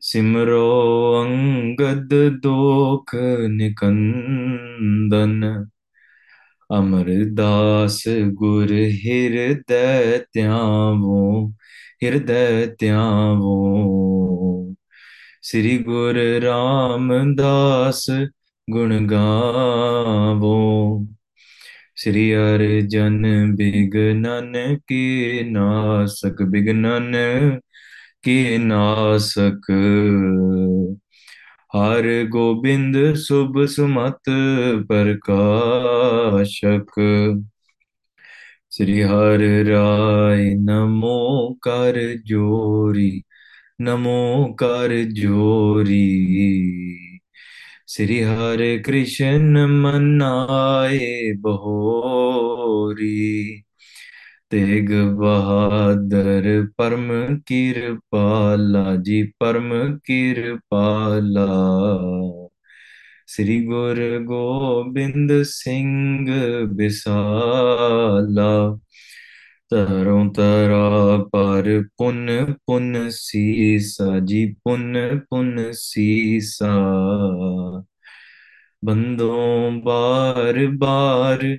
सिमरो अंगद दोख निकंदन। अमरदास गुर हृदय त्यावो हृदय त्यावो। श्री गुर रामदास गुण गावो। श्री अर्जन बिघनन के नासक बिघनन कि नासक हर गोविंद शुभ सुमत प्रकाशक श्री हर राय नमो कर जोरी, नमो कर जोरी। श्री हर कृष्ण मनाए बहोरी। ਤੇਗ ਬਹਾਦਰ, ਪਰਮ ਕਿਰਪਾਲਾ ਜੀ, ਪਰਮ ਕਿਰਪਾਲਾ। ਸ੍ਰੀ ਗੁਰ ਗੋਬਿੰਦ ਸਿੰਘ ਬਿਸਾਲਾ ਤਰੋਂ ਤਰਾ ਪਰ ਪੁਨ ਪੁਨ ਸੀਸਾ ਜੀ, ਪੁਨ ਪੁਨ ਸੀਸਾ। ਬੰਦੋਂ ਬਾਰ ਬਾਰ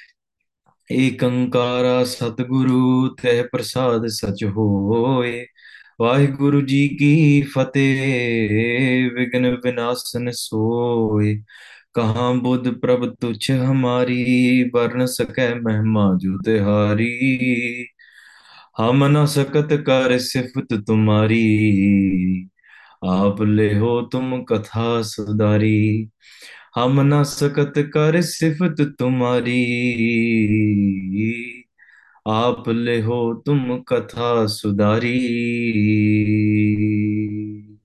ਏਕੰਕਾਰਾ ਸਤਿਗੁਰੂ ਤਹਿ ਪ੍ਰਸਾਦ ਸਚ ਹੋਏ। ਵਾਹਿਗੁਰੂ ਜੀ ਕੀ ਫਤਿਹ ਵਿਗਨ ਵਿਨਾਸ਼ਨ ਸੋਏ। ਕਹਾਂ ਬੁੱਧ ਪ੍ਰਭ ਤੁਛ ਹਮਾਰੀ, ਵਰਨ ਸਕੈ ਮਹਿਮਾ ਜੁ ਤਿਹਾਰੀ ਹਮ ਨ ਸਕਤ ਕਰ ਸਿਫਤ ਤੁਮਾਰੀ, ਆਪ ਲੈ ਹੋ ਤੁਮ ਕਥਾ ਸੁਦਾਰੀ हम न सकत कर सिफत तुम्हारी। आप ले हो तुम कथा सुधारी।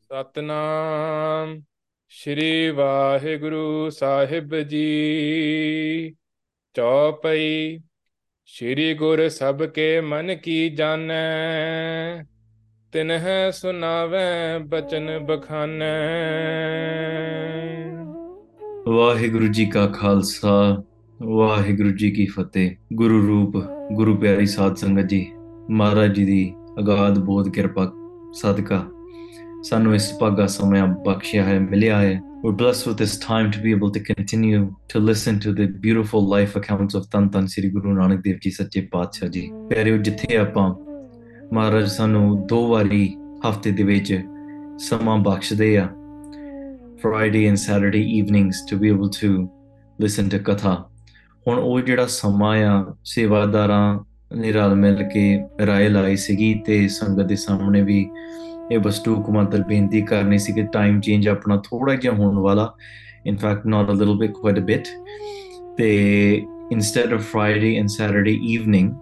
सतनाम श्री वाहेगुरु साहिब जी। चौपई श्री गुर सबके मन की जान। तिन्ह सुनावे बचन बखान। ਵਾਹਿਗੁਰੂ ਜੀ ਕਾ ਖਾਲਸਾ, ਵਾਹਿਗੁਰੂ ਜੀ ਕੀ ਫਤਿਹ। ਗੁਰੂ ਰੂਪ, ਗੁਰੂ ਪਿਆਰੀ ਸਾਧ ਸੰਗਤ ਜੀ, ਮਹਾਰਾਜ ਜੀ ਦੀ ਅਗਾਧ ਬੋਧ ਕਿਰਪਾ ਸਦਕਾ। ਸਾਨੂੰ ਇਸ ਭਾਗਾ ਸਮਾਂ ਬਖਸ਼ਿਆ ਹੈ, ਮਿਲਿਆ ਹੈ। We're blessed with this time to be able to continue to listen to the beautiful life accounts of Tan Tan Sri Guru Nanak Dev Ji ਸੱਚੇ ਪਾਤਸ਼ਾਹ ਜੀ। ਪਿਆਰਿਓ, ਜਿੱਥੇ ਆਪਾਂ ਮਹਾਰਾਜ ਸਾਨੂੰ ਦੋ ਵਾਰੀ ਹਫ਼ਤੇ ਦੇ ਵਿੱਚ ਸਮਾਂ ਬਖਸ਼ਦੇ ਆ Friday and Saturday evenings to be able to listen to katha. ਹੁਣ ਉਹ ਜਿਹੜਾ ਸਮਾਂ ਆ, ਸੇਵਾਦਾਰਾਂ ਨੇ ਰਲ ਮਿਲ ਕੇ ਰਾਏ ਲਾਈ ਸੀਗੀ ਤੇ ਸੰਗਤ ਦੇ ਸਾਹਮਣੇ ਵੀ ਇਹ ਵਸਤੂ ਕੁਮਾਂਤਰ ਬੇਨਤੀ ਕਰਨੀ ਸੀ ਕਿ ਟਾਈਮ ਚੇਂਜ ਆਪਣਾ ਥੋੜਾ ਜਿਹਾ ਹੋਣ ਵਾਲਾ। In fact not a little bit quite a bit ਤੇ instead of Friday and Saturday evening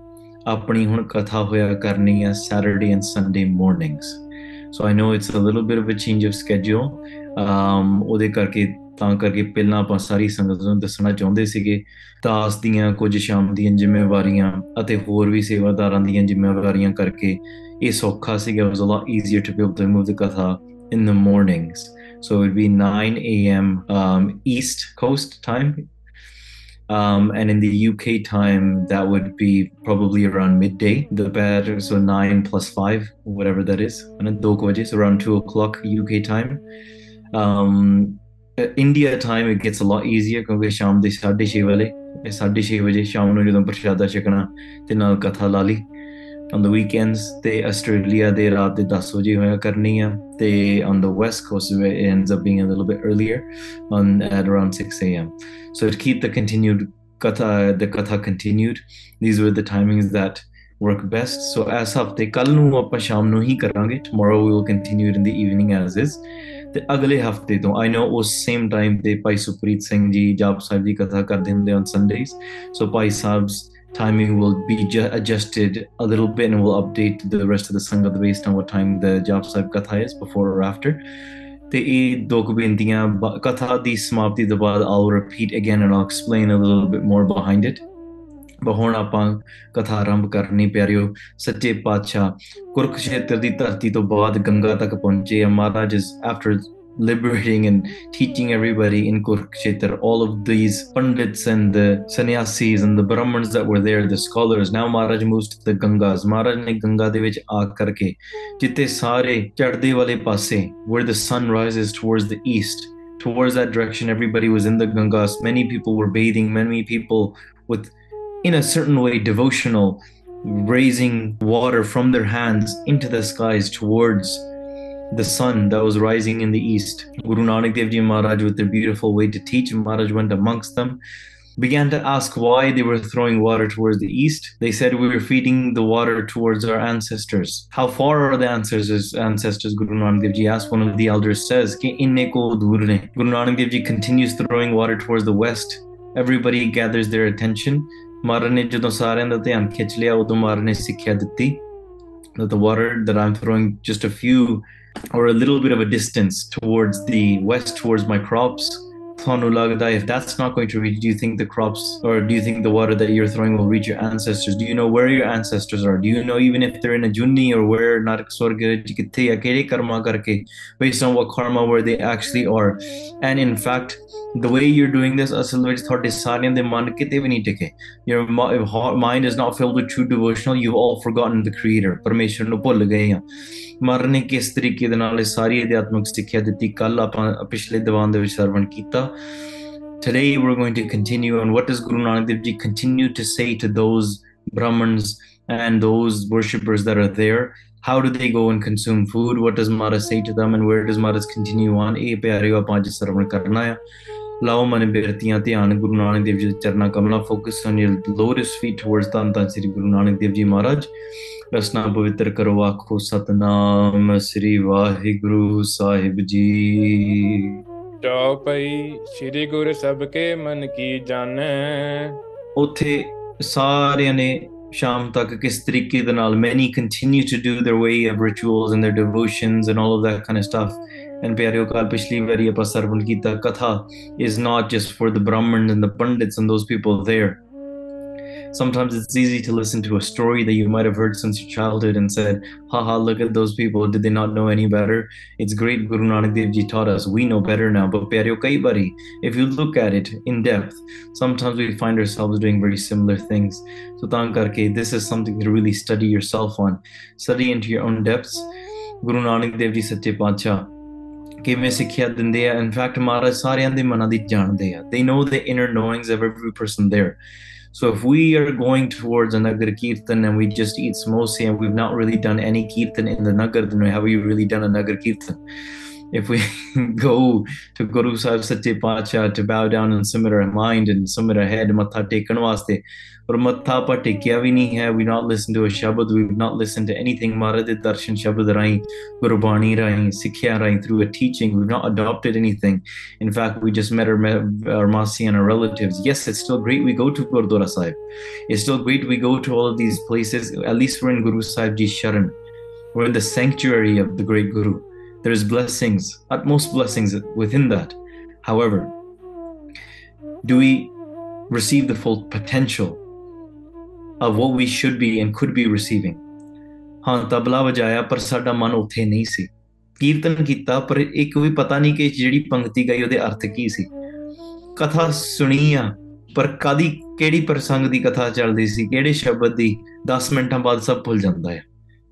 ਆਪਣੀ ਹੁਣ ਕਥਾ ਹੋਇਆ ਕਰਨੀ ਹੈ Saturday and Sunday mornings so I know it's a little bit of a change of schedule ਉਹਦੇ ਕਰਕੇ ਤਾਂ ਕਰਕੇ ਪਹਿਲਾਂ ਆਪਾਂ ਸਾਰੀ ਸੰਗਤ ਨੂੰ ਦੱਸਣਾ ਚਾਹੁੰਦੇ ਸੀਗੇ ਦਾਸ ਦੀਆਂ ਕੁਝ ਸ਼ਾਮ ਦੀਆਂ ਜ਼ਿੰਮੇਵਾਰੀਆਂ ਅਤੇ ਹੋਰ ਵੀ ਸੇਵਾਦਾਰਾਂ ਦੀਆਂ ਜ਼ਿੰਮੇਵਾਰੀਆਂ ਕਰਕੇ ਇਹ ਸੌਖਾ ਸੀਗਾ it was a lot easier to be able to move the katha in the mornings so it would be 9 a.m. Um, East Coast time um, and in the UK time that would be probably around midday the better so 9 plus 5 whatever that is and ਦੋ ਕੁ ਵਜੇ so around 2 o'clock UK time um, India time it gets a lot easier ਕਿਉਂਕਿ ਸ਼ਾਮ ਦੇ 6:30 ਵਜੇ 6:30 ਵਜੇ ਸ਼ਾਮ ਨੂੰ ਜਦੋਂ ਪ੍ਰਸ਼ਾਦਾ ਛਕਣਾ ਤੇ ਨਾਲ ਕਥਾ ਲਾ ਲਈ on the weekends ਤੇ ਆਸਟ੍ਰੇਲੀਆ ਦੇ ਰਾਤ ਦੇ 10 ਵਜੇ ਹੋਇਆ ਕਰਨੀ ਆ ਤੇ on the west coast it ends up being a little bit earlier on at around 6 a.m. so to keep the continued katha the katha continued these were the timings that work best so as ਹਫਤੇ ਕੱਲ ਨੂੰ ਆਪਾਂ ਸ਼ਾਮ ਨੂੰ ਹੀ ਕਰਾਂਗੇ tomorrow we will continue it in the evening as is ਤੇ ਅਗਲੇ ਹਫਤੇ ਤੋਂ ਆਈ نو ਉਸ ਸੇਮ ਟਾਈਮ ਤੇ ਭਾਈ ਸੁਪ੍ਰੀਤ ਸਿੰਘ ਜੀ ਜਾਪ ਸਾਹਿਬ ਦੀ ਕਥਾ ਕਰਦੇ ਹੁੰਦੇ on ਸੰਡੇਸ so Bhai Sahib's timing will be adjusted a little bit and we'll update the rest of the sangat based on what time the Jaap Sahib katha is before or after. ਤੇ ਇਹ ਦੋ ਕਬਿੰਦੀਆਂ ਕਥਾ ਦੀ ਸਮਾਪਤੀ ਤੋਂ ਬਾਅਦ I'll repeat again and I'll explain a little bit more behind it but ਹੁਣ ਆਪਾਂ ਕਥਾ ਆਰੰਭ ਕਰਨੀ ਪਿਆਰਿਓ ਸੱਚੇ ਪਾਤਸ਼ਾਹ ਕੁਰਕਸ਼ੇਤਰ ਦੀ ਧਰਤੀ ਤੋਂ ਬਾਅਦ ਗੰਗਾ ਤੱਕ ਪਹੁੰਚੇ ਆ ਮਹਾਰਾਜ is after liberating and teaching everybody in Kurukshetra, all of these pundits and the sannyasis and the brahmins that were there, the scholars. Now Maharaj moves to the Gangas. Maharaj ਨੇ ਗੰਗਾ ਦੇ ਵਿੱਚ ਆ ਕਰਕੇ ਜਿੱਤੇ ਸਾਰੇ ਚੜ੍ਹਦੇ ਵਾਲੇ ਪਾਸੇ where the sun rises towards the east towards that direction everybody was in the Gangas many people were bathing many people with in a certain way devotional raising water from their hands into the skies towards the sun that was rising in the east. Guru Nanak Dev Ji Maharaj, with their beautiful way to teach, Maharaj went amongst them, began to ask why they were throwing water towards the east. They said, We were feeding the water towards our ancestors. How far are the ancestors? Ancestors, Guru Nanak Dev Ji asked. One of the elders says, "Ki inne ko. Guru Nanak Dev Ji continues throwing water towards the west. Everybody gathers their attention. ਮਹਾਰਾਜ ਨੇ ਜਦੋਂ ਸਾਰਿਆਂ ਦਾ ਧਿਆਨ ਖਿੱਚ ਲਿਆ ਉਦੋਂ ਮਹਾਰਾਜ ਨੇ ਸਿੱਖਿਆ ਦਿੱਤੀ that the water that I'm throwing just a few or a little bit of a distance towards the west towards my crops ਤੁਹਾਨੂੰ ਲੱਗਦਾ if that's not going to reach, do you think the crops or do you think the water that you're throwing will reach your ancestors? Do you know where your ancestors are? Do you know even if they're in a junni or where narak karma karke, based on what karma where they actually are? And in fact, the way you're doing this, your mind is not filled with true devotional, you've all forgotten the creator ਪਰਮੇਸ਼ਰ ਨੂੰ ਭੁੱਲ ਗਏ ਆ ਮਹਾਰਾਜ ਨੇ ਕਿਸ ਤਰੀਕੇ ਦੇ ਨਾਲ ਇਹ ਸਾਰੀ ਅਧਿਆਤਮਿਕ ਸਿੱਖਿਆ ਦਿੱਤੀ ਕੱਲ ਆਪਾਂ ਪਿਛਲੇ ਦੀਵਾਨ ਦੇ ਵਿੱਚ ਸਰਵਣ ਕੀਤਾ today we're going to continue on what does Guru Nanak Dev Ji continue to say to those Brahmins and those worshippers that are there how do they go and consume food what does Maharaj say to them and where does Maharaj continue on ਇਹ ਪਿਆਰਿਓ ਆਪਾਂ ਅੱਜ ਸਰਵਣ ਕਰਨਾ ਆ ਲਾਓ ਮਨ ਬਿਰਤੀਆਂ ਧਿਆਨ ਗੁਰੂ ਨਾਨਕ ਦੇਵ ਜੀ ਦੇ ਚਰਨਾਂ ਕਮਲਾਂ focus on your lotus feet towards ਧੰਨ ਧੰਨ ਸ੍ਰੀ ਗੁਰੂ ਨਾਨਕ ਦੇਵ ਜੀ ਮਹਾਰਾਜ। ਰਸਨਾ ਪਵਿੱਤਰ ਕਰੋ ਆਖੋ ਸਤਨਾਮ ਸ੍ਰੀ ਵਾਹਿਗੁਰੂ ਸਾਹਿਬ ਜੀ। ਚੌਪਈ ਸ੍ਰੀ ਗੁਰ ਸਭ ਕੇ ਮਨ ਕੀ ਜਾਣੈ ਉੱਥੇ ਸਾਰਿਆਂ ਨੇ ਸ਼ਾਮ ਤੱਕ ਕਿਸ ਤਰੀਕੇ ਦੇ ਨਾਲ many continue to do their way of rituals and their devotions and all of that kind of stuff And Pyariyokal Pichli Variyapa Sarvan Gita Katha is not just for the Brahmins and the Pandits and those people there. Sometimes it's easy to listen to a story that you might have heard since your childhood and said, haha, look at those people. Did they not know any better? It's great Guru Nanak Dev Ji taught us. We know better now. But Pyaryo Kaibari, if you look at it in depth, sometimes we find ourselves doing very similar things. So Tankarke, this is something to really study yourself on. Study into your own depths. Guru Nanak Dev Ji Satya Pacha ਕਿਵੇਂ ਸਿੱਖਿਆ ਦਿੰਦੇ ਆ in fact ਮਹਾਰਾਜ ਸਾਰਿਆਂ ਦੇ ਮਨਾਂ ਦੀ ਜਾਣਦੇ ਆ they know the inner knowings of every person there so if we are going towards a nagar kirtan and we just eat samosa and we've not really done any kirtan in the nagar then have we really done a nagar kirtan If we go to Guru Sahib Sache Pacha to bow down and submit our mind and submit our head matha tekan waste or matha pa tekya hmm. vi nahi hai we not listen to a shabad we've not listened to anything Maharaj darshan shabad rahi gurbani rahi sikhya rahi through a teaching we've not adopted anything. In fact we just met our, our masi and our relatives. Yes it's still great we go to Gurdwara Sahib. It's still great we go to all of these places at least we're in Guru Sahib Ji's sharan. We're in the sanctuary of the great Guru there's blessings, utmost blessings within that. However, do we receive the full potential of what we should be and could be receiving? ਹਾਂ ਤਬਲਾ ਵਜਾਇਆ ਪਰ ਸਾਡਾ ਮਨ ਉੱਥੇ ਨਹੀਂ ਸੀ ਕੀਰਤਨ ਕੀਤਾ ਪਰ ਇੱਕ ਵੀ ਪਤਾ ਨਹੀਂ ਕਿ ਜਿਹੜੀ ਪੰਕਤੀ ਗਈ ਉਹਦੇ ਅਰਥ ਕੀ ਸੀ ਕਥਾ ਸੁਣੀ ਆ ਪਰ ਕਾਦੀ ਕਿਹੜੀ ਪ੍ਰਸੰਗ ਦੀ ਕਥਾ ਚੱਲਦੀ ਸੀ ਕਿਹੜੇ ਸ਼ਬਦ ਦੀ 10 ਮਿੰਟਾਂ ਬਾਅਦ ਸਭ ਭੁੱਲ ਜਾਂਦਾ ਹੈ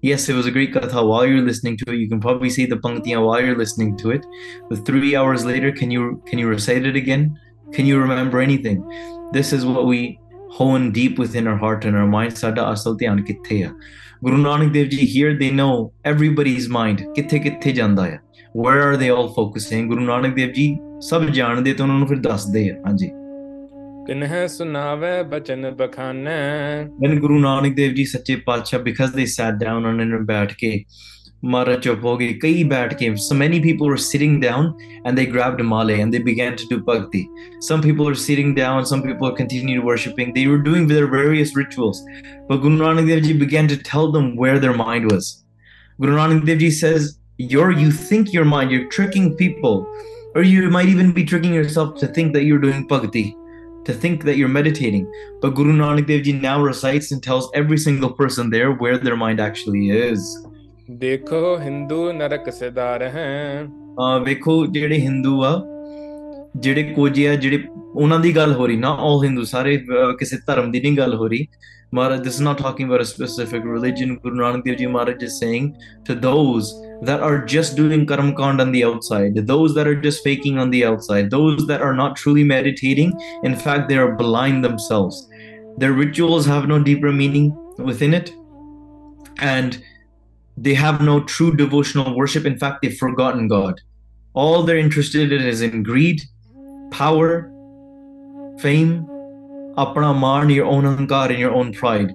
Yes, it was a great katha. While you're listening to it, you can probably say the pangtiya while you're listening to it. But three hours later, can you can you recite it again? Can you remember anything? This is what we hone deep within our heart and our mind. Sada asal dhyan Guru Nanak Dev Ji, here they know everybody's mind. Kithe kithe janda. Where are they all focusing? Guru Nanak Dev Ji, sab jaande to unhonu fir dasde hai. Haan ji. किन्ह When Guru Nanak Dev Ji Sache Palcha, because they sat down on an Batke, Maharaj Chopoge, So many people were sitting down and they grabbed the Malay and they began to do bhakti. Some people were sitting down, some people continued worshipping. They were doing their various rituals. But Guru Nanak Dev Ji began to tell them where their mind was. Guru Nanak Dev Ji says, "You think your mind, you're tricking people, or you might even be tricking yourself to think that you're doing bhakti. To think that you're meditating but Guru Nanak Dev Ji now recites and tells every single person there where their mind actually is. ਦੇਖੋ ਹਿੰਦੂ ਨਰਕ ਸਿਦਾਰ ਹੈ ਅਹ ਵੇਖੋ ਜਿਹੜੇ ਹਿੰਦੂ ਆ ਜਿਹੜੇ ਕੁਝ ਆ ਜਿਹੜੇ ਉਹਨਾਂ ਦੀ ਗੱਲ ਹੋ ਰਹੀ ਨਾ all ਹਿੰਦੂ ਸਾਰੇ ਕਿਸੇ ਧਰਮ ਦੀ ਨਹੀਂ ਗੱਲ ਹੋ ਰਹੀ Maharaj, this is not talking about a specific religion. Guru Nanak Dev Ji Maharaj is saying to those that are just doing karma kand on the outside, those that are just faking on the outside, those that are not truly meditating, in fact, they are blind themselves. Their rituals have no deeper meaning within it, and they have no true devotional worship. In fact, they've forgotten God. All they're interested in is in greed, power, fame, ਆਪਣਾ ਮਾਣ your own ਅਹੰਕਾਰ and your own pride.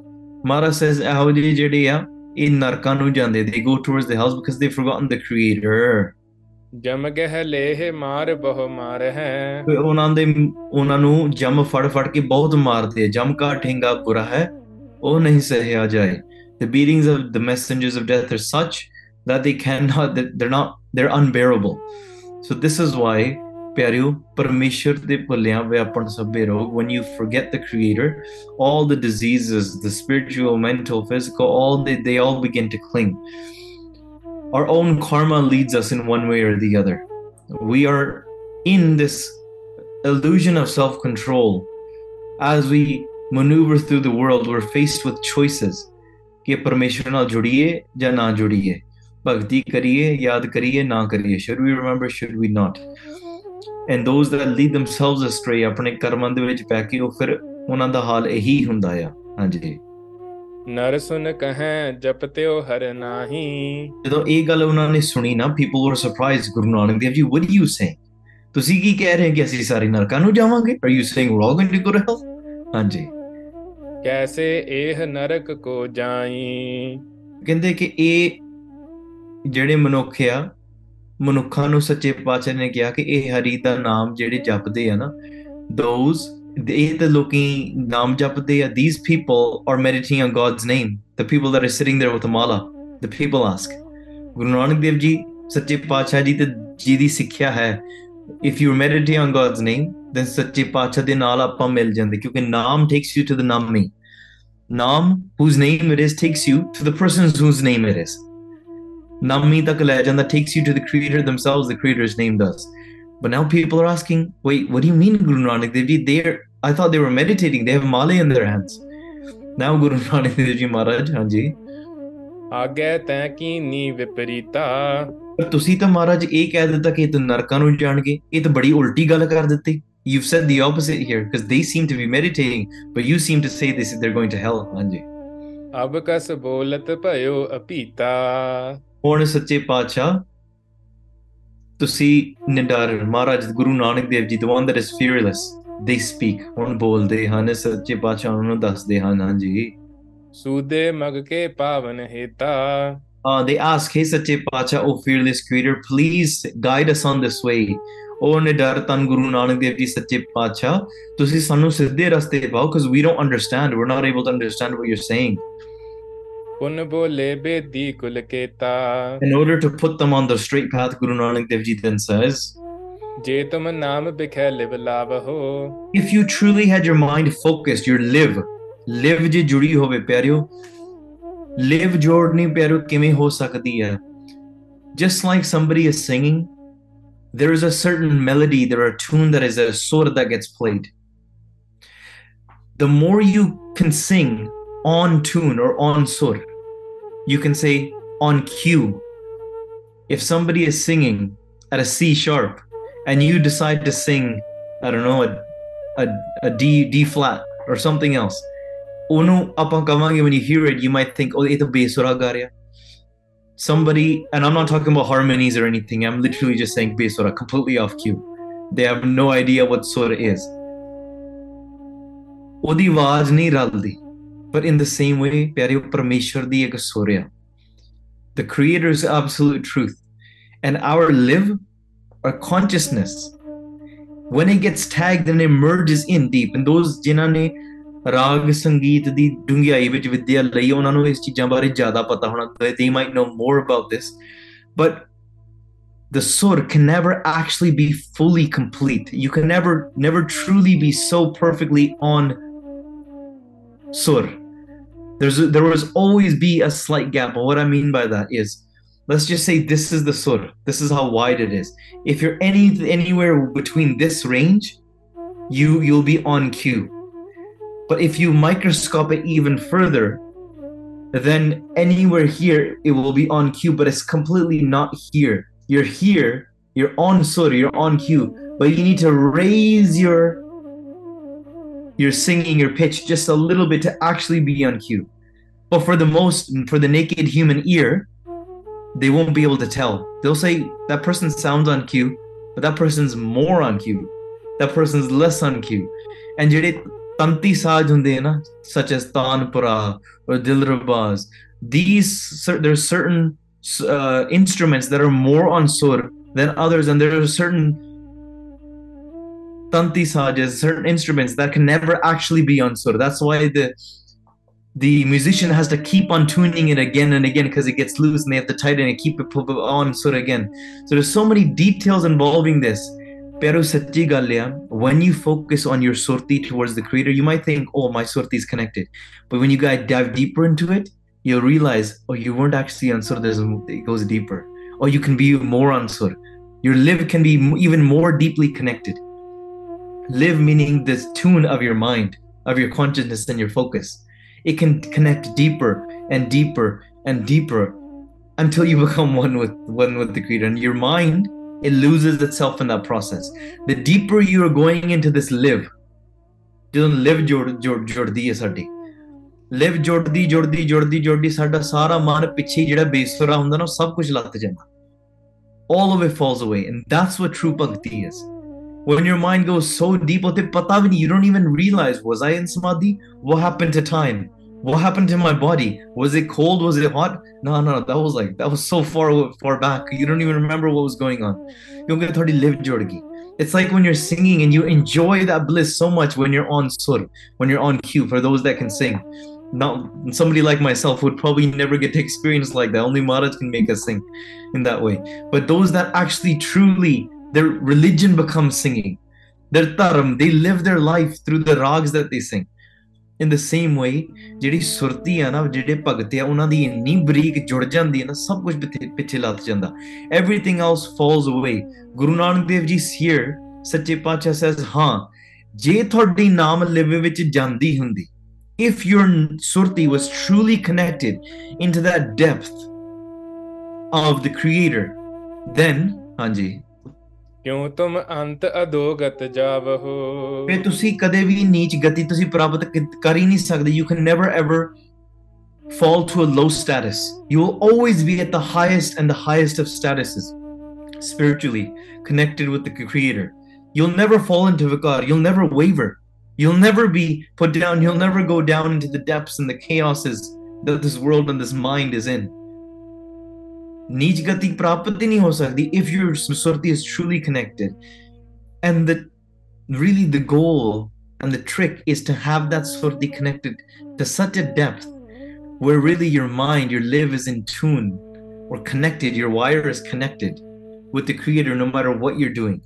Mara says ਇਹੋ ਜਿਹੇ ਜਿਹੜੇ ਆ ਇਹ ਨਰਕਾਂ ਨੂੰ ਜਾਂਦੇ they go towards the hells because they've forgotten the creator. ਜਮ ਗਹਿ ਲੇਹ ਮਾਰ ਬਹੁ ਮਾਰ ਹੈ ਤੇ ਉਹਨਾਂ ਦੇ ਉਹਨਾਂ ਨੂੰ ਜਮ ਫੜ ਫੜ ਕੇ ਬਹੁਤ ਮਾਰਦੇ ਆ ਜਮ ਕਾ ਠੇਂਗਾ ਬੁਰਾ ਹੈ ਉਹ ਨਹੀਂ ਸਹਿਆ ਜਾਏ the beatings of the messengers of death are such that they cannot that they're not they're unbearable so this is why ਪਿਆਰਿਓ ਪਰਮੇਸ਼ਰ ਦੇ ਭੁੱਲਿਆਂ ਵਿਆਪਣ ਸਭੇ ਰੋਗ when you forget the creator all the diseases the spiritual mental physical all they, they all begin to cling our own karma leads us in one way or the other we are in this illusion of self control as we maneuver through the world we're faced with choices ਕਿ ਪਰਮੇਸ਼ਰ ਨਾਲ ਜੁੜੀਏ ਜਾਂ ਨਾ ਜੁੜੀਏ ਭਗਤੀ ਕਰੀਏ ਯਾਦ ਕਰੀਏ ਨਾ ਕਰੀਏ should we remember should we not And those that lead themselves astray ਆਪਣੇ ਕਰਮਾਂ ਦੇ ਵਿੱਚ ਪੈ ਕੇ ਉਹ ਫਿਰ ਉਹਨਾਂ ਦਾ ਹਾਲ ਇਹੀ ਹੁੰਦਾ ਆ। ਹਾਂਜੀ। ਨਰ ਸੁਨ ਕਹੈ ਜਪਤਿਓ ਹਰ ਨਾਹੀ। ਜਦੋਂ ਇਹ ਗੱਲ ਉਹਨਾਂ ਨੇ ਸੁਣੀ ਨਾ people were surprised ਗੁਰੂ ਨਾਨਕ ਦੇਵ ਜੀ what are you saying? ਤੁਸੀਂ ਕੀ ਕਹਿ ਰਹੇ ਹੋ ਕਿ ਅਸੀਂ ਸਾਰੇ ਨਰਕਾਂ ਨੂੰ ਜਾਵਾਂਗੇ? Are you saying we're all going to go to hell? ਹਾਂਜੀ। ਕੈਸੇ ਇਹ ਨਰਕ ਕੋ ਜਾਈ? ਕਹਿੰਦੇ ਕਿ ਇਹ ਜਿਹੜੇ ਮਨੁੱਖ ਆ ਮਨੁੱਖਾਂ ਨੂੰ ਸੱਚੇ ਪਾਤਸ਼ਾਹ ਨੇ ਕਿਹਾ ਕਿ ਇਹ ਹਰੀ ਦਾ ਨਾਮ ਜਿਹੜੇ ਜਪਦੇ ਆ ਨਾ those ਇਹ ਤਾਂ ਲੋਕੀ ਨਾਮ ਜਪਦੇ ਆ these people are meditating on God's name the people that are sitting there with a mala the people ask ਗੁਰੂ ਨਾਨਕ ਦੇਵ ਜੀ ਸੱਚੇ ਪਾਤਸ਼ਾਹ ਜੀ ਤੇ ਜੀ ਦੀ ਸਿੱਖਿਆ ਹੈ if you meditate on God's name then ਸੱਚੇ ਪਾਤਸ਼ਾਹ ਦੇ ਨਾਲ ਆਪਾਂ ਮਿਲ ਜਾਂਦੇ ਕਿਉਂਕਿ ਨਾਮ takes you to the nami ਨਾਮ whose name it is takes you to the person whose name it is Nami tak le janda takes you to the creator themselves, the creator's name does. But now people are asking, wait, what do you mean Guru Nanak Dev Ji? They're I thought they were meditating, they have Male in their hands. Now Guru Nanak Dev Ji Maharaj, Hanji. ਆਗੇ ਤੈ ਕੀਨੀ ਵਿਪਰੀਤਾ ਪਰ ਤੁਸੀਂ ਤਾਂ ਮਹਾਰਾਜ ਇਹ ਕਹਿ ਦਿੱਤਾ ਕਿ ਇਹ ਤਾਂ ਨਰਕਾਂ ਨੂੰ ਜਾਣਗੇ ਇਹ ਤਾਂ ਬੜੀ ਉਲਟੀ ਗੱਲ ਕਰ ਦਿੱਤੀ you've said the opposite here because they seem to be meditating but you seem to say this they're going to hell ਹਾਂਜੀ ਅਬ ਕਸ ਬੋਲਤ ਭਇਓ ਅਪੀਤਾ ਹੁਣ ਸੱਚੇ ਪਾਤਸ਼ਾਹ ਤੁਸੀਂ ਨਿਡਰ ਮਹਾਰਾਜ ਗੁਰੂ ਨਾਨਕ ਦੇਵ ਜੀ the one that is fearless they speak ਹੁਣ ਬੋਲਦੇ ਹਨ ਸੱਚੇ ਪਾਤਸ਼ਾਹ ਉਹਨਾਂ ਨੂੰ ਦੱਸਦੇ ਹਨ ਹਾਂਜੀ ਸੂਦੇ ਮਗ ਕੇ ਪਾਵਨ ਹੇਤਾ uh, they ask hey ਸੱਚੇ ਪਾਤਸ਼ਾਹ oh fearless creator please guide us on this way ਉਹ ਨਿਡਰ ਤਨ ਗੁਰੂ ਨਾਨਕ ਦੇਵ ਜੀ ਸੱਚੇ ਪਾਤਸ਼ਾਹ ਤੁਸੀਂ ਸਾਨੂੰ ਸਿੱਧੇ ਰਸਤੇ ਪਾਓ because we don't understand we're not able to understand what you're saying In order to put them on the straight path, Guru Nanak Dev Ji then says, If you truly had your mind focused, your live, live ji juri hove pyaryo, live jodni pyaryo kime ho sakdi hai. Just like somebody is singing, there is a certain melody, there are a tune that is a surah that gets played. The more you can sing, on tune or on sur you can say on cue if somebody is singing at a c sharp and you decide to sing i don't know a a, a D D flat or something else. Onu ਆਪਾਂ ਕਵਾਂਗੇ when you hear it, you might think, oh, ਇਹ ਤਾਂ ਬੇਸੁਰਾ ਗਾ ਰਿਹਾ. Somebody, and I'm not talking about harmonies or anything. I'm literally just saying besura, completely off cue. They have no idea what sura is. ਉਹਦੀ ਆਵਾਜ਼ ਨਹੀਂ ਰਲਦੀ ਪਰ in the same way ਪਿਆਰਿਓ ਪਰਮੇਸ਼ਰ ਦੀ ਇੱਕ ਸੁਰ ਆ the creator's absolute truth and our live our consciousness when it gets tagged and emerges in deep and those ਜਿਨ੍ਹਾਂ ਨੇ ਰਾਗ ਸੰਗੀਤ ਦੀ ਡੂੰਘਾਈ ਵਿੱਚ ਵਿਦਿਆ ਲਈ ਉਹਨਾਂ ਨੂੰ ਇਸ ਚੀਜ਼ਾਂ ਬਾਰੇ ਜ਼ਿਆਦਾ ਪਤਾ ਹੋਣਾ they might know more about this but the sur can never actually be fully complete you can never never truly be so perfectly on sur there's a, there was always be a slight gap and what i mean by that is let's just say this is the sur. This is how wide it is. If you're any anywhere between this range you you'll be on cue but if you microscope it even further then anywhere here it will be on cue but it's completely not here. You're here you're on sur you're on cue but you need to raise your you're singing your pitch just a little bit to actually be on cue. But for the most, for the naked human ear, they won't be able to tell. They'll say that person sounds on cue, but that person's more on cue. That person's less on cue. And ਜਿਹੜੇ tanti saaj na such as tanpura or dilrubas these there's certain uh, instruments that are more on sur than others and there are certain tanti sajas, certain instruments that can never actually be on sur. That's why the the musician has to keep on tuning it again and again because it gets loose and they have to tighten and keep it on sur again. So there's so many details involving this. Pero satti when you focus on your surti towards the creator, you might think, oh, my surti is connected. But when you guys dive deeper into it, you'll realize, oh, you weren't actually on sur, it goes deeper. Or you can be more on sur. Your live can be even more deeply connected. live meaning this tune of your mind of your consciousness and your focus it can connect deeper and deeper and deeper until you become one with one with the creator and your mind it loses itself in that process the deeper you are going into this live ਜਦੋਂ ਲਿਵ ਜੋੜ ਜੋੜ ਜੁੜਦੀ ਹੈ ਸਾਡੀ ਲਿਵ ਜੁੜਦੀ ਜੁੜਦੀ ਜੁੜਦੀ ਜੁੜਦੀ ਸਾਡਾ ਸਾਰਾ ਮਨ ਪਿੱਛੇ ਜਿਹੜਾ ਬੇਸੁਰਾ ਹੁੰਦਾ ਨਾ ਉਹ ਸਭ ਕੁਝ ਲੱਤ ਜਾਂਦਾ all of it falls away and that's what true bhakti is when your mind goes so deep with it patavini you don't even realize was i in samadhi? What happened to time? What happened to my body? Was it cold? Was it hot? No no that was like that was so far far back. You don't even remember what was going on. You only get thodi live jorgi. It's like when you're singing and you enjoy that bliss so much when you're on sur, when you're on cue, for those that can sing. Not somebody like myself would probably never get to experience like that. Only Maharaj can make us sing in that way. But those that actually truly their religion becomes singing their dharam they live their life through the rags that they sing in the same way ਜਿਹੜੀ ਸੁਰਤੀ ਆ ਨਾ ਜਿਹੜੇ ਭਗਤ ਆ ਉਹਨਾਂ ਦੀ ਇੰਨੀ ਬਰੀਕ ਜੁੜ ਜਾਂਦੀ ਹੈ ਨਾ ਸਭ ਕੁਝ ਪਿੱਛੇ ਪਿੱਛੇ ਲੱਤ ਜਾਂਦਾ everything else falls away ਗੁਰੂ ਨਾਨਕ ਦੇਵ ਜੀ here ਸੱਚੇ ਪਾਤਸ਼ਾਹ says ਹਾਂ ਜੇ ਤੁਹਾਡੀ ਨਾਮ ਲਿਵੇ ਵਿੱਚ ਜਾਂਦੀ ਹੁੰਦੀ if your surti was truly connected into that depth of the creator then ਹਾਂਜੀ ਕਿਉ ਤੁਮ ਅੰਤ ਅਦੋਗਤ ਜਾਵਹੋ ਫਿਰ ਤੁਸੀਂ ਕਦੇ ਵੀ ਨੀਚ ਗਤੀ ਤੁਸੀਂ ਪ੍ਰਾਪਤ ਕ- ਕਰ ਹੀ ਨਹੀਂ ਸਕਦੇ you can never ever fall to a low status you will always be at the highest and the highest of statuses spiritually connected with the creator you'll never fall into vikar you'll never waver you'll never be put down you'll never go down into the depths and the chaoses that this world and this mind is in Nij prapati nahi if your surti is truly connected. And the really the goal and the trick is to have that surti connected to such a depth where really your mind, your live is in tune or connected, your wire is connected with the creator no matter what you're doing,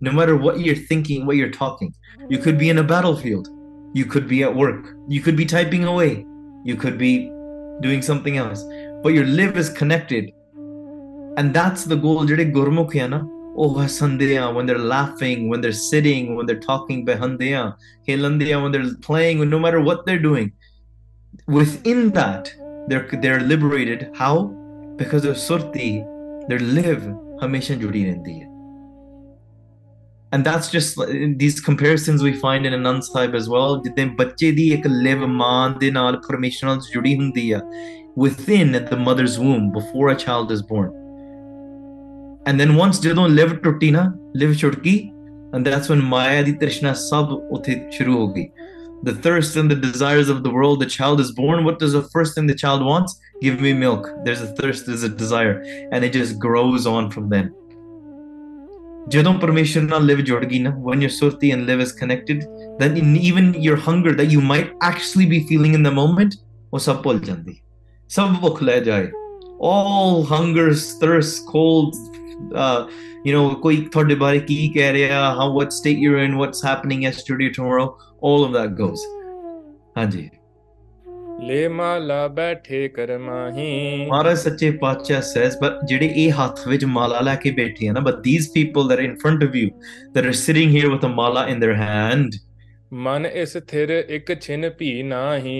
no matter what you're thinking, what you're talking. You could be in a battlefield, you could be at work, you could be typing away, you could be doing something else, but your live is connected and that's the goal ਜਿਹੜੇ ਗੁਰਮੁਖ ਆ ਨਾ ਉਹ ਹੱਸਦੇ ਆ when they're laughing when they're sitting when they're talking ਬਹਿੰਦੇ ਆ ਖੇਲੰਦੇ ਆ when they're playing no matter what they're doing within that they're they're liberated how because of surti their live ਹਮੇਸ਼ਾ ਜੁੜੀ ਰਹਿੰਦੀ ਹੈ and that's just like- these comparisons we find in Anand Sahib as well ਜਿੱਦਾਂ ਬੱਚੇ ਦੀ ਇੱਕ ਲਿਵ ਮਾਂ ਦੇ ਨਾਲ ਪਰਮੇਸ਼ਰ ਨਾਲ ਜੁੜੀ ਹੁੰਦੀ ਆ within the mother's womb before a child is born and then once ਜਦੋਂ ਲਿਵ ਟੁੱਟੀ ਨਾ ਲਿਵ ਛੁਟਕੀ and that's when ਮਾਇਆ ਦੀ ਤ੍ਰਿਸ਼ਨਾ ਸਭ ਉੱਥੇ ਸ਼ੁਰੂ ਹੋ ਗਈ the thirst and the desires of the world the child is born what does the first thing the child wants give me milk there's a thirst there's a desire and it just grows on from then ਜਦੋਂ ਪਰਮੇਸ਼ਰ ਨਾਲ ਲਿਵ ਜੁੜ ਗਈ ਨਾ when your surti and live is connected then in even your hunger that you might actually be feeling in the moment ਉਹ ਸਭ ਭੁੱਲ ਜਾਂਦੀ ਸਭ ਭੁੱਖ ਲੈ ਜਾਏ all hungers thirst cold uh, you know ਕੋਈ ਤੁਹਾਡੇ ਬਾਰੇ ਕੀ ਕਹਿ ਰਿਹਾ how what state you're in what's happening yesterday tomorrow all of that goes ਹਾਂਜੀ ਲੈ ਮਾਲਾ ਬੈਠੇ ਕਰ ਮਾਹੀ ਮਹਾਰਾਜ ਸੱਚੇ ਪਾਤਸ਼ਾਹ says but ਜਿਹੜੇ ਇਹ ਹੱਥ ਵਿੱਚ ਮਾਲਾ ਲੈ ਕੇ ਬੈਠੇ ਆ ਨਾ but these people that are in front of you that are sitting here with a mala in their hand ਮਨ ਇਸ ਥਿਰ ਇੱਕ ਛਿਨ ਭੀ ਨਾਹੀ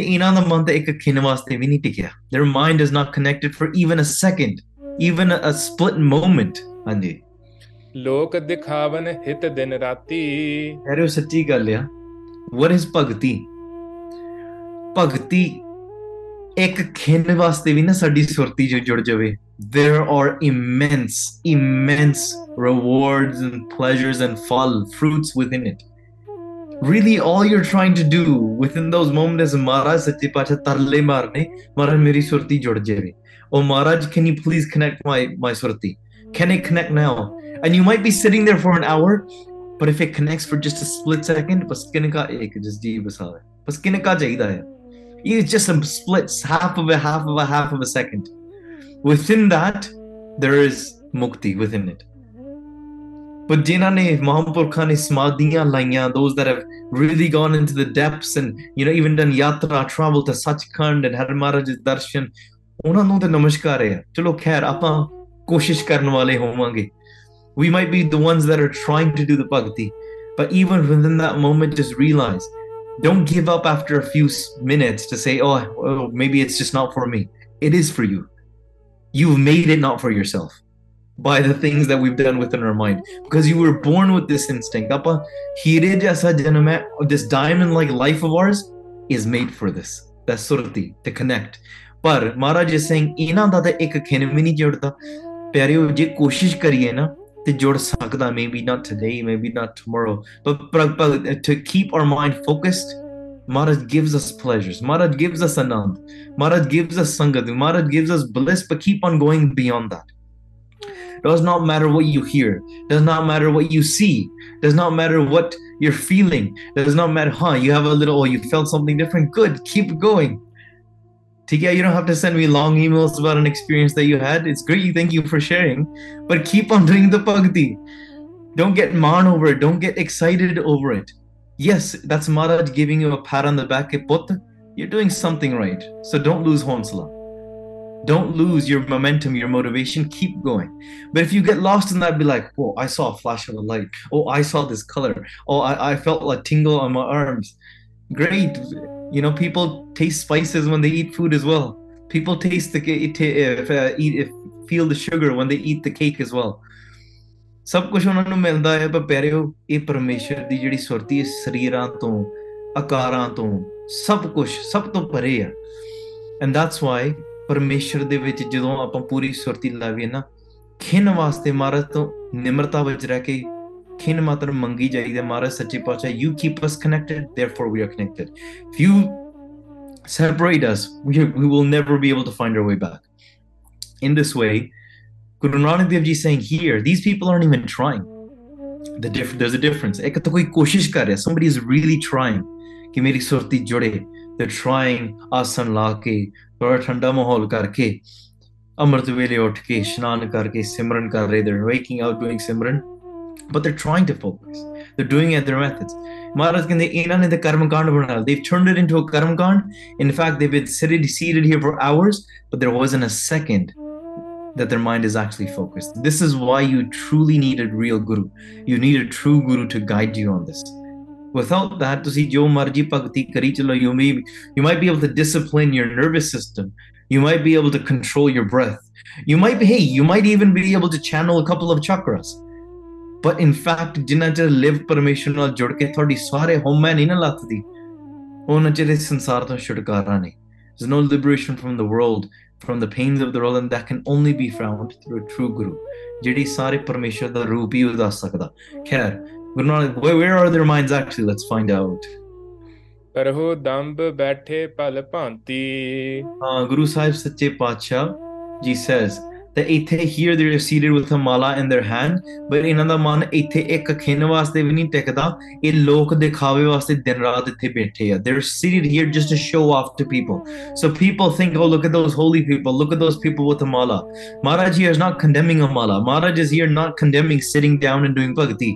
ਇਹਨਾਂ ਦਾ ਮਨ ਤਾਂ ਇੱਕ ਖਿੰਨ ਵਾਸਤੇ ਵੀ ਨਹੀਂ ਟਿਕਿਆ their mind is not connected for even a second even a, split moment ਹਾਂਜੀ ਲੋਕ ਦਿਖਾਵਨ ਹਿਤ ਦਿਨ ਰਾਤੀ ਕਹਿ ਰਹੇ ਸੱਚੀ ਗੱਲ ਆ what is ਭਗਤੀ ਭਗਤੀ ਇੱਕ ਖਿੰਨ ਵਾਸਤੇ ਵੀ ਨਾ ਸਾਡੀ ਸੁਰਤੀ ਜੋ ਜੁੜ ਜਾਵੇ there are immense immense rewards and pleasures and fall fruits within it really all you're trying to do within those moments is maharaj sache pacha tarle marne maharaj meri surti jud jave oh Maharaj, can you please connect my, my surati? Can it connect now? And you might be sitting there for an hour, but if it connects for just a split second, it's just some splits, half of a half of a half of a second. Within that, there is mukti within it. But ne those that have really gone into the depths and you know even done yatra, travel to Sachkhand and Har darshan, ਉਹਨਾਂ ਨੂੰ ਤੇ ਨਮਸਕਾਰ ਹੈ ਚਲੋ ਖੈਰ ਆਪਾਂ ਕੋਸ਼ਿਸ਼ ਕਰਨ ਵਾਲੇ ਹੋਵਾਂਗੇ we might be the ones that are trying to do the bhakti but even within that moment just realize don't give up after a few s- minutes to say oh, oh maybe it's just not for me it is for you you've made it not for yourself by the things that we've done within our mind because you were born with this instinct Appa, ਹੀਰੇ ਜੈਸਾ ਜਨਮ ਹੈ, this diamond like life of ours is made for this that's surati to connect ਪਰ ਮਹਾਰਾਜ is saying ਇਹਨਾਂ ਦਾ ਤਾਂ ਇੱਕ ਖਿੰਨ ਵੀ ਨਹੀਂ ਜੁੜਦਾ ਪਿਆਰਿਓ ਜੇ ਕੋਸ਼ਿਸ਼ ਕਰੀਏ ਨਾ ਤੇ ਜੁੜ ਸਕਦਾ maybe not today maybe not tomorrow but, but, but to keep our mind focused Maharaj gives us pleasures Maharaj gives us anand Maharaj gives us sangat Maharaj gives us bliss but keep on going beyond that does not matter what you hear does not matter what you see does not matter what you're feeling does not matter huh you have a little oh you felt something different good keep going Tika, you don't have to send me long emails about an experience that you had. It's great. Thank you for sharing. But keep on doing the bhakti. Don't get man over it. Don't get excited over it. Yes, that's Maharaj giving you a pat on the back. You're doing something right. So don't lose honsala. Don't lose your momentum, your motivation. Keep going. But if you get lost in that, be like, oh, I saw a flash of a light. Oh, I saw this color. Oh, I, I felt a tingle on my arms. Great. You know, people taste spices when they eat food as well. People taste the ca- ta- if, uh, eat if feel the sugar when they eat the cake as well. ਸਭ ਕੁਝ ਉਹਨਾਂ ਨੂੰ ਮਿਲਦਾ ਹੈ ਪਰ ਪਿਆਰਿਓ ਇਹ ਪਰਮੇਸ਼ਰ ਦੀ ਜਿਹੜੀ ਸੁਰਤੀ ਹੈ ਸਰੀਰਾਂ ਤੋਂ ਆਕਾਰਾਂ ਤੋਂ ਸਭ ਕੁਝ ਸਭ ਤੋਂ ਪਰੇ ਆ ਐਂਡ ਦੈਟਸ ਵਾਈ ਪਰਮੇਸ਼ਰ ਦੇ ਵਿੱਚ ਜਦੋਂ ਆਪਾਂ ਪੂਰੀ ਸੁਰਤੀ ਲਾਵੀਏ ਨਾ ਖਿੰਨ ਵਾਸਤੇ ਮਹਾਰਾਜ ਤੋਂ ਨਿਮਰਤਾ ਵਿੱਚ ਰਹਿ ਕੇ ਖਿੰਨ ਮਾਤਰ ਮੰਗੀ ਜਾਈਦਾ ਮਹਾਰਾਜ ਸੱਚੇ ਪਾਤਸ਼ਾਹ you keep us connected therefore we are connected if you separate us we, we will never be able to find our way back in this way Guru Nanak Dev Ji is saying here these people aren't even trying the diff- there's a difference ਇੱਕ ਤਾਂ ਕੋਈ ਕੋਸ਼ਿਸ਼ ਕਰ ਰਿਹਾ somebody is really trying ਕਿ ਮੇਰੀ ਸੁਰਤੀ ਜੁੜੇ they're trying ਆਸਨ ਲਾ ਕੇ ਥੋੜਾ ਠੰਡਾ ਮਾਹੌਲ ਕਰਕੇ ਅੰਮ੍ਰਿਤ ਵੇਲੇ ਉੱਠ ਕੇ ਇਸ਼ਨਾਨ ਕਰਕੇ ਸਿਮਰਨ ਕਰ ਰਹੇ they're waking out doing Simran but they're trying to focus. They're doing it their methods. Maharaj can the karmakanda They've turned it into a karmakand. In fact, they've been seated, seated here for hours, but there wasn't a second that their mind is actually focused. This is why you truly need a real guru. You need a true guru to guide you on this. Without that, to see jo marji you may you might be able to discipline your nervous system. You might be able to control your breath. You might be hey, you might even be able to channel a couple of chakras but in fact ਜਿੰਨਾ ਚਿਰ ਲਿਵ ਪਰਮੇਸ਼ਰ ਨਾਲ ਜੁੜ ਕੇ ਤੁਹਾਡੀ ਸਾਰੇ ਹਉਮੈ ਨਹੀਂ ਨਾ ਲੱਥਦੀ ਉਹਨਾਂ ਚਿਰ ਇਸ ਸੰਸਾਰ ਤੋਂ ਛੁਟਕਾਰਾ ਨਹੀਂ there's no liberation from the world from the pains of the world and that can only be found through a true guru ਜਿਹੜੀ ਸਾਰੇ ਪਰਮੇਸ਼ਰ ਦਾ ਰੂਪ ਹੀ ਦੱਸ ਸਕਦਾ ਖੈਰ Guru Nanak where, where are their minds actually let's find out ਕਰਹੁ ਦੰਭ ਬੈਠੇ ਭਲ ਭਾਂਤੀ Uh, Guru Sahib Sache Pacha Ji says that ਇੱਥੇ here they're seated with a mala in their hand but ਇਹਨਾਂ ਦਾ ਮਨ ਇੱਥੇ ਇੱਕ ਖਿੰਨ ਵਾਸਤੇ ਵੀ ਨਹੀਂ ਟਿਕਦਾ ਇਹ ਲੋਕ ਦਿਖਾਵੇ ਵਾਸਤੇ ਦਿਨ ਰਾਤ ਇੱਥੇ ਬੈਠੇ ਆ they're seated here just to show off to people so people think oh look at those holy people look at those people with a mala Maharaj here is not condemning a mala Maharaj is here not condemning sitting down and doing bhakti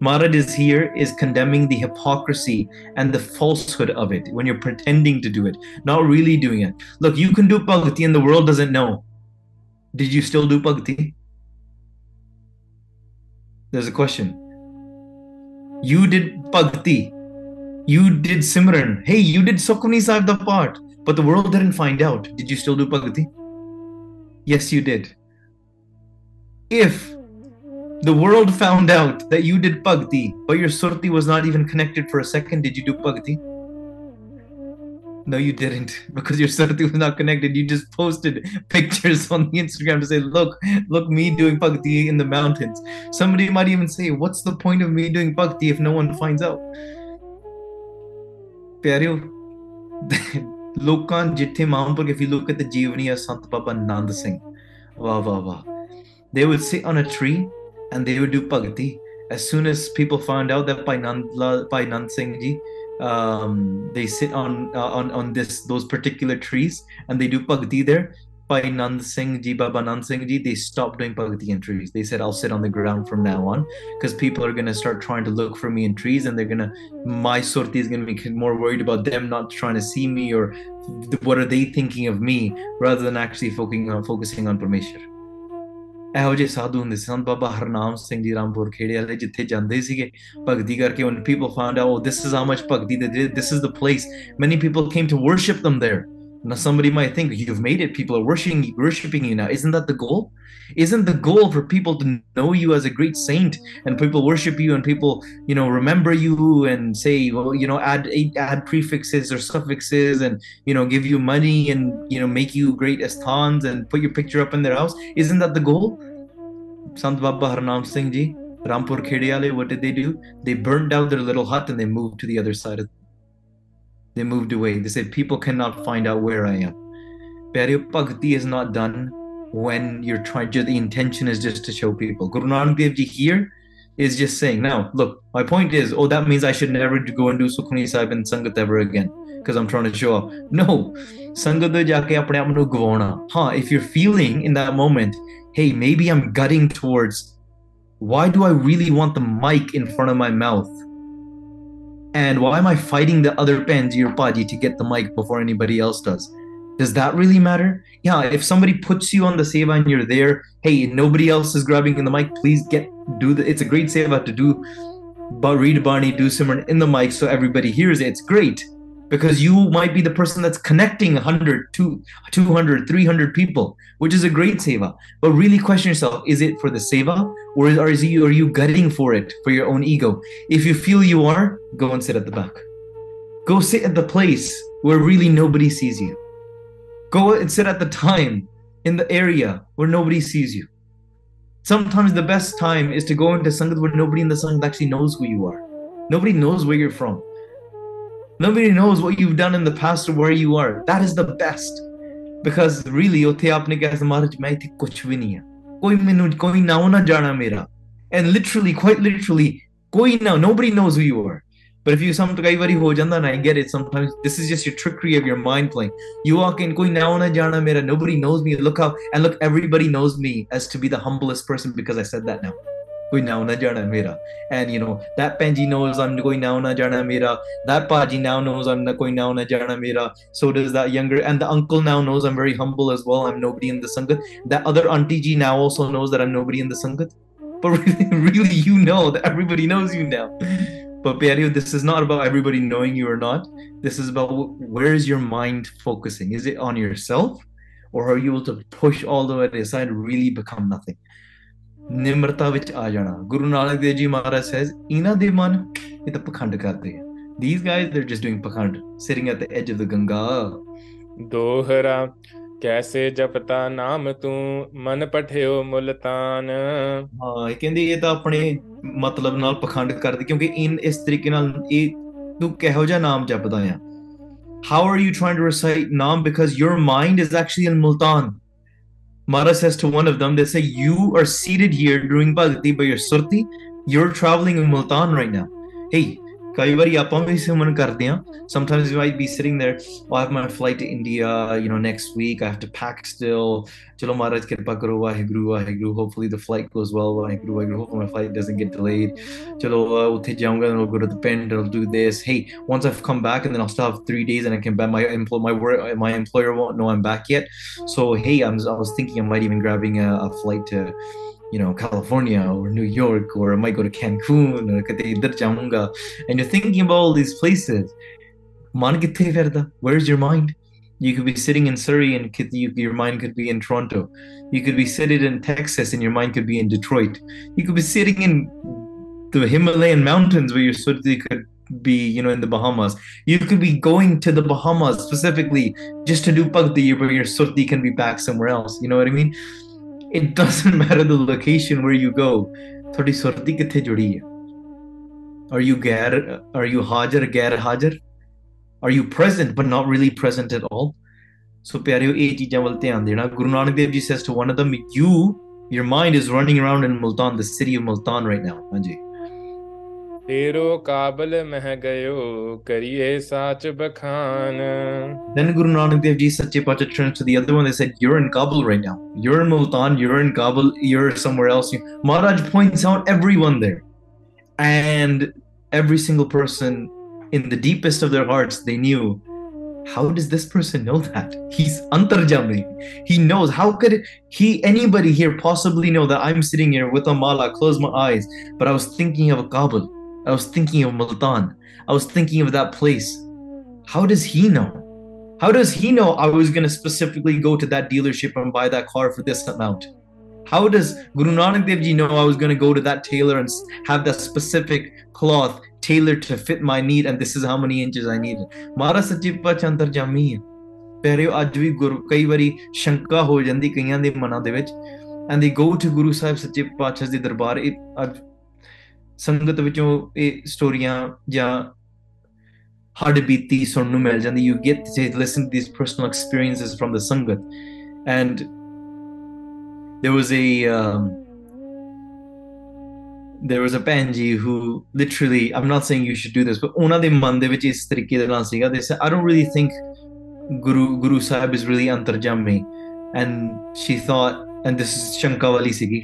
Maharaj is here is condemning the hypocrisy and the falsehood of it when you're pretending to do it, not really doing it. Look, you can do bhakti and the world doesn't know. Did you still do bhakti? There's a question. You did bhakti. You did Simran. Hey, you did Sukhmani Sahib the part, but the world didn't find out. Did you still do bhakti? Yes, you did. If the world found out that you did bhakti, but your surti was not even connected for a second. Did you do bhakti? No, you didn't, because your surti was not connected. You just posted pictures on the Instagram to say, "Look, look, me doing bhakti in the mountains." Somebody might even say, "What's the point of me doing bhakti if no one finds out?" ਪਿਆਰਿਓ ਲੋਕਾਂ ਜਿੱਥੇ ਮਾਮਪੁਰ if you look at the ਜੀਵਨੀ of Sant Baba Nand Singh, wow, wow, wow. They would sit on a tree and they would do bhakti. As soon as people found out that by Nand, by Nand Singh Ji, um, they sit on uh, on on this those particular trees and they do bhakti there. By Nand Singh Ji, Baba Nand Singh Ji, they stopped doing bhakti in trees. They said, "I'll sit on the ground from now on," because people are gonna start trying to look for me in trees, and they're gonna my surti is gonna be more worried about them not trying to see me or what are they thinking of me rather than actually focusing on focusing on Parmeshwar. ਇਹੋ ਜਿਹੇ ਸਾਧੂ ਹੁੰਦੇ ਸਨ ਬਾਬਾ ਹਰਨਾਮ ਸਿੰਘ ਜੀ ਰਾਮਪੁਰ ਖੇੜੇ ਵਾਲੇ ਜਿੱਥੇ ਜਾਂਦੇ ਸੀਗੇ ਭਗਤੀ ਕਰਕੇ when people found out oh this is how much bhakti they did this is the place many people came to worship them there now somebody might think you've made it people are worshiping worshiping you now. Isn't that the goal? Isn't the goal for people to know you as a great saint and people worship you and people you know remember you and say well you know add add prefixes or suffixes and you know give you money and you know make you great asthans and put your picture up in their house? Isn't that the goal? Sant baba harnam singh ji rampur khediale what did they do? They burned down their little hut and they moved to the other side of they moved away. They said, People cannot find out where I am. Pyare Bhakti is not done when you're trying to, the intention is just to show people. Guru Nanak Dev Ji here is just saying, Now, look, my point is, oh, that means I should never go and do Sukhmani Sahib and Sangat ever again because I'm trying to show up. No, Sangat de jaake apne aap nu. Huh, if you're feeling in that moment, hey, maybe I'm gutting towards why do I really want the mic in front of my mouth? And why am i fighting the other panji or paji to get the mic before anybody else does? Does that really matter? Yeah if somebody puts you on the seva and you're there hey nobody else is grabbing in the mic please get do the it's a great seva to do but read Bani do Simran in the mic so everybody hears it. It's great because you might be the person that's connecting 100 200 300 people which is a great seva. But really question yourself is it for the seva or is, or is you, are you gutting for it for your own ego? If you feel you are go and sit at the back. Go sit at the place where really nobody sees you. Go and sit at the time in the area where nobody sees you. Sometimes the best time is to go into sangat where nobody in the sangat actually knows who you are. Nobody knows where you're from nobody knows what you've done in the past or where you are that is the best because really ਉੱਥੇ ਆਪਨੇ ਕਿਹਾ ਸੀ ਮਹਾਰਾਜ ਮੈਂ ਇੱਥੇ ਕੁਝ ਵੀ ਨਹੀਂ ਆ ਕੋਈ ਮੈਨੂੰ ਕੋਈ ਨਾਮ ਨਾ ਜਾਣਾ ਮੇਰਾ and literally quite literally ਕੋਈ ਨਾ nobody knows who you are but if you some ਕਈ ਵਾਰੀ ਹੋ ਜਾਂਦਾ ਨਾ I get it sometimes this is just your trickery of your mind playing you walk in ਕੋਈ ਨਾਮ ਨਾ ਜਾਣਾ ਮੇਰਾ nobody knows me look how and look everybody knows me as to be the humblest person because I said that now ਕੋਈ ਨਾਮ ਨਾ ਜਾਣਾ ਮੇਰਾ and you know that Penji knows I'm ਕੋਈ ਨਾਮ ਨਾ ਜਾਣਾ ਮੇਰਾ that Paji now knows I'm not ਕੋਈ ਨਾਮ ਨਾ ਜਾਣਾ ਮੇਰਾ so does that younger and the uncle now knows I'm very humble as well I'm nobody in the sangat that other auntie ji now also knows that I'm nobody in the sangat but really, really you know that everybody knows you now but Pyareo, this is not about everybody knowing you or not this is about where is your mind focusing is it on yourself or are you able to push all the way aside and really become nothing ਨਿਮਰਤਾ ਵਿੱਚ ਆ ਜਾਣਾ। ਗੁਰੂ ਨਾਨਕ ਦੇਵ ਜੀ ਮਹਾਰਾਜ says ਇਹਨਾਂ ਦੇ ਮਨ ਇਹ ਤਾਂ ਪਖੰਡ ਕਰਦੇ ਆ। These guys they're just doing ਪਖੰਡ sitting at the edge of the Ganga ਦੋਹਰਾ ਕੈਸੇ ਜਪਤਾ ਨਾਮ ਤੂੰ ਮਨ ਪਠਿਓ ਮੁਲਤਾਨ ਹਾਂ ਇਹ ਕਹਿੰਦੇ ਇਹ ਤਾਂ ਆਪਣੇ ਮਤਲਬ ਨਾਲ ਪਖੰਡ ਕਰਦੇ ਕਿਉਂਕਿ ਇਨ ਇਸ ਤਰੀਕੇ ਨਾਲ ਇਹ ਤੂੰ ਕਿਹੋ ਜਿਹਾ ਨਾਮ ਜਪਦਾ ਆ। How are you trying to recite naam because your mind is actually in multan Mara says to one of them they say you are seated here doing bhakti but your surti. You're traveling in multan right now. Hey ਕਈ ਵਾਰੀ ਆਪਾਂ ਵੀ ਸਿਮਰਨ ਕਰਦੇ ਆ sometimes you might be sitting there oh, I have my flight to India you know next week I have to pack still ਚਲੋ ਮਹਾਰਾਜ ਕਿਰਪਾ ਕਰੋ Waheguru Waheguru hopefully the flight goes well Waheguru Waheguru hopefully my flight doesn't get delayed ਚਲੋ uh, ਉੱਥੇ ਜਾਊਂਗਾ then I'll go to the pind I'll do this hey once I've come back and then I'll still have three days and I can bet my employ my work my employer won't know I'm back yet so hey I'm I was thinking I might even grabbing a, a flight to you know California or New York or I might go to Cancun or and you're thinking about all these places. Where's your mind? You could be sitting in Surrey and your mind could be in Toronto. You could be sitting in Texas and your mind could be in Detroit. You could be sitting in the Himalayan mountains where your surti could be you know in the Bahamas. You could be going to the Bahamas specifically just to do bhakti where your surti can be back somewhere else. You know what I mean? it doesn't matter the location where you go ਤੁਹਾਡੀ ਸੁਰਤੀ ਕਿੱਥੇ ਜੁੜੀ ਹੈ are you gair are you hajar gair hajar are you present but not really present at all so ਪਿਆਰਿਓ ਇਹ ਚੀਜ਼ਾਂ ਵੱਲ ਧਿਆਨ ਦੇਣਾ ਗੁਰੂ ਨਾਨਕ ਦੇਵ ਜੀ says to one of them you your mind is running around in Multan the city of Multan right now ਹਾਂਜੀ then guru nanak dev ji sache pacha turned to the other one they said you're in kabul right now. You're in multan you're in kabul you're somewhere else. Maharaj points out everyone there. And every single person in the deepest of their hearts they knew how does this person know that? He's Antar antarjami. He knows. How could he anybody here possibly know that i'm sitting here with a mala close my eyes but i was thinking of a kabul? I was thinking of Multan. I was thinking of that place. How does he know? How does he know I was going to specifically go to that dealership and buy that car for this amount? How does Guru Nanak Dev Ji know I was going to go to that tailor and s- have that specific cloth tailored to fit my need and this is how many inches I needed? ਮਾਰਾ ਸੱਚੀ ਪਛ ਅੰਤਰਜਾਮੀ ਹੈ ਪਿਆਰਿਓ ਅੱਜ ਵੀ ਗੁਰੂ ਕਈ ਵਾਰੀ ਸ਼ੰਕਾ ਹੋ ਜਾਂਦੀ ਕਈਆਂ ਦੇ ਮਨਾਂ ਦੇ ਵਿੱਚ and they go to ਗੁਰੂ ਸਾਹਿਬ ਸੱਚੇ ਪਾਤਸ਼ਾਹ ਦੇ ਦਰਬਾਰ ਇਹ ਅੱਜ ਸੰਗਤ ਵਿੱਚੋਂ ਇਹ ਸਟੋਰੀਆਂ ਜਾਂ ਹੱਡ ਬੀਤੀ ਸੁਣਨ ਨੂੰ ਮਿਲ ਜਾਂਦੀ you get to listen to these personal experiences from the sangat and there was a um, there was a Panji who literally I'm not saying you should do this but ਉਹਨਾਂ ਦੇ ਮਨ ਦੇ ਵਿੱਚ ਇਸ ਤਰੀਕੇ ਦੇ ਨਾਲ ਸੀਗਾ they said I don't really think Guru Guru Sahib is really antarjami and she thought and this is Shankawali Sigi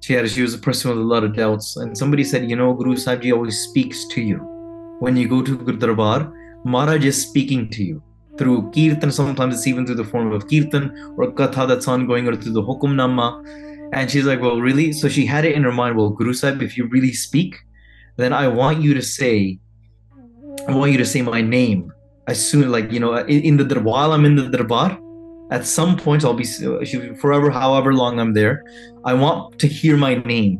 she had she was a person with a lot of doubts. And somebody said you know Guru Sahib always speaks to you. When you go to Guru Darbar Maharaj is speaking to you through kirtan sometimes it's even through the form of kirtan or katha that's ongoing or through the hukumnama and she's like well really? So she had it in her mind well Guru Sahib if you really speak then I want you to say I want you to say my name as soon like you know in, in the dar- while I'm in the darbar at some point I'll be she- forever however long I'm there I want to hear my name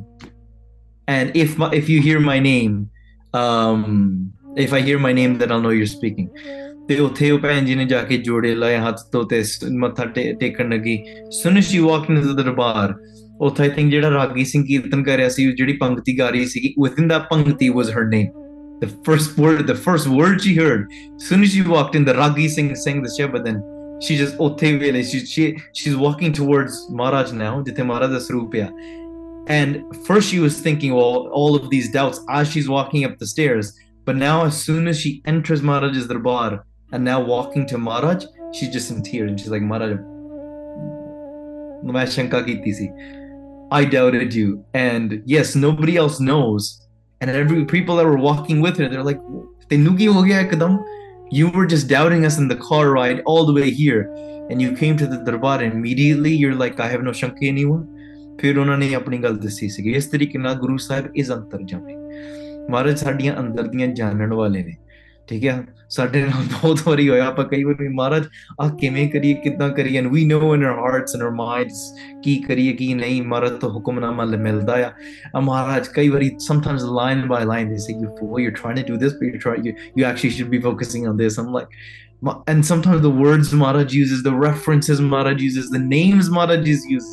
and if my, if you hear my name um if I hear my name then I'll know you're speaking ਤੇ ਉੱਥੇ ਉਹ ਭੈਣ ਜੀ ਨੇ ਜਾ ਕੇ ਜੋੜੇ ਲਾਏ ਹੱਥ ਤੋਂ ਤੇ ਸ- ਮੱਥਾ ਟੇ- ਟੇਕਣ ਲੱਗੀ ਸੁਨ ਸ਼ੀ ਵਾਕਡ ਇਨ ਦ ਦਰਬਾਰ ਉੱਥੇ ਆਈ ਥਿੰਕ ਜਿਹੜਾ ਰਾਗੀ ਸਿੰਘ ਕੀਰਤਨ ਕਰ ਰਿਹਾ ਸੀ ਉਹ ਜਿਹੜੀ ਪੰਕਤੀ ਗਾ ਰਹੀ ਸੀ within that ਪੰਕਤੀ was her name the first word the first word she heard soon as she walked in the ragi singh sang the shabad then she just oh, she, she she's walking towards Maharaj now jithe Maharaj sarup and first she was thinking well all of these doubts as she's walking up the stairs but now as soon as she enters Maharaj's darbar and now walking to Maharaj she's just in tears and she's like Maharaj I doubted you. And yes, nobody else knows. And every people that were walking with her, they're like, they nugi ho gaya kadam. You were just doubting us in the car ride all the way here and you came to the darbar and immediately you're like I have no shanka anyone ਫਿਰ ਉਹਨਾਂ ਨੇ ਆਪਣੀ ਗੱਲ ਦੱਸੀ ਸੀ ਇਸ ਤਰੀਕੇ ਨਾਲ ਗੁਰੂ ਸਾਹਿਬ ਇਸ ਅੰਤਰਜਾਮੀ ਮਹਾਰਾਜ ਸਾਡੀਆਂ ਅੰਦਰ ਦੀਆਂ ਜਾਣਨ ਵਾਲੇ ਨੇ ਠੀਕ ਹੈ ਸਾਡੇ ਨਾਲ ਬਹੁਤ ਵਾਰੀ ਹੋਇਆ ਆਪਾਂ ਕਈ ਵਾਰੀ ਮਹਾਰਾਜ ਆ ਕਿਵੇਂ ਕਰੀਏ ਕਿੱਦਾਂ ਕਰੀਏ and we know in our hearts and our minds ਕੀ ਕਰੀਏ ਕੀ ਨਹੀਂ ਮਹਾਰਾਜ ਤੋਂ ਹੁਕਮਨਾਮਾ ਲ- ਮਿਲਦਾ ਆ ਆ ਮਹਾਰਾਜ ਕਈ ਵਾਰੀ sometimes line by line they say you fool you're trying to do this but you're trying you, you actually should be focusing on this I'm like Ma- and sometimes the words Maharaj uses the references Maharaj uses the names Maharaj uses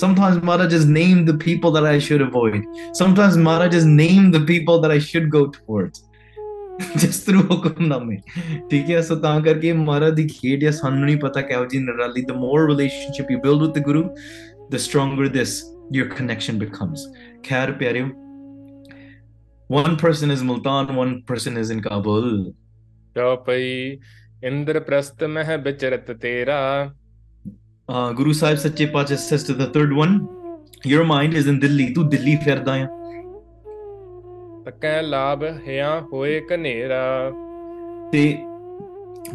Sometimes Maharaj has named the people that I should avoid. Sometimes Maharaj has named the people that I should go towards. Just through ਹੁਕਮਨਾਮੇ ਠੀਕ ਹੈ ਸੋ ਤਾਂ ਕਰਕੇ ਮਹਾਰਾਜ ਦੀ ਖੇਡ ਜਾਂ ਸਾਨੂੰ ਨਹੀਂ ਪਤਾ ਕਿਹੋ ਜੀ ਨਰਾਲੀ the more relationship you build with the Guru the stronger this your connection becomes ਖੈਰ ਪਿਆਰਿਓ one person is multan one person is in kabul. ਚੌਪਈ ਇੰਦਰਪ੍ਰਸਤ ਮਹਿ ਵਿਚਰਤ ਤੇਰਾ। ਗੁਰੂ ਸਾਹਿਬ ਸੱਚੇ ਪਾਤਸ਼ਾਹ sister the third one your mind is in Delhi. Tu Delhi ਫਿਰਦਾ ਆ। ਤਕੈ ਲਾਭ ਹਿਆ ਹੋਏ ਕਨੇਰਾ ਤੇ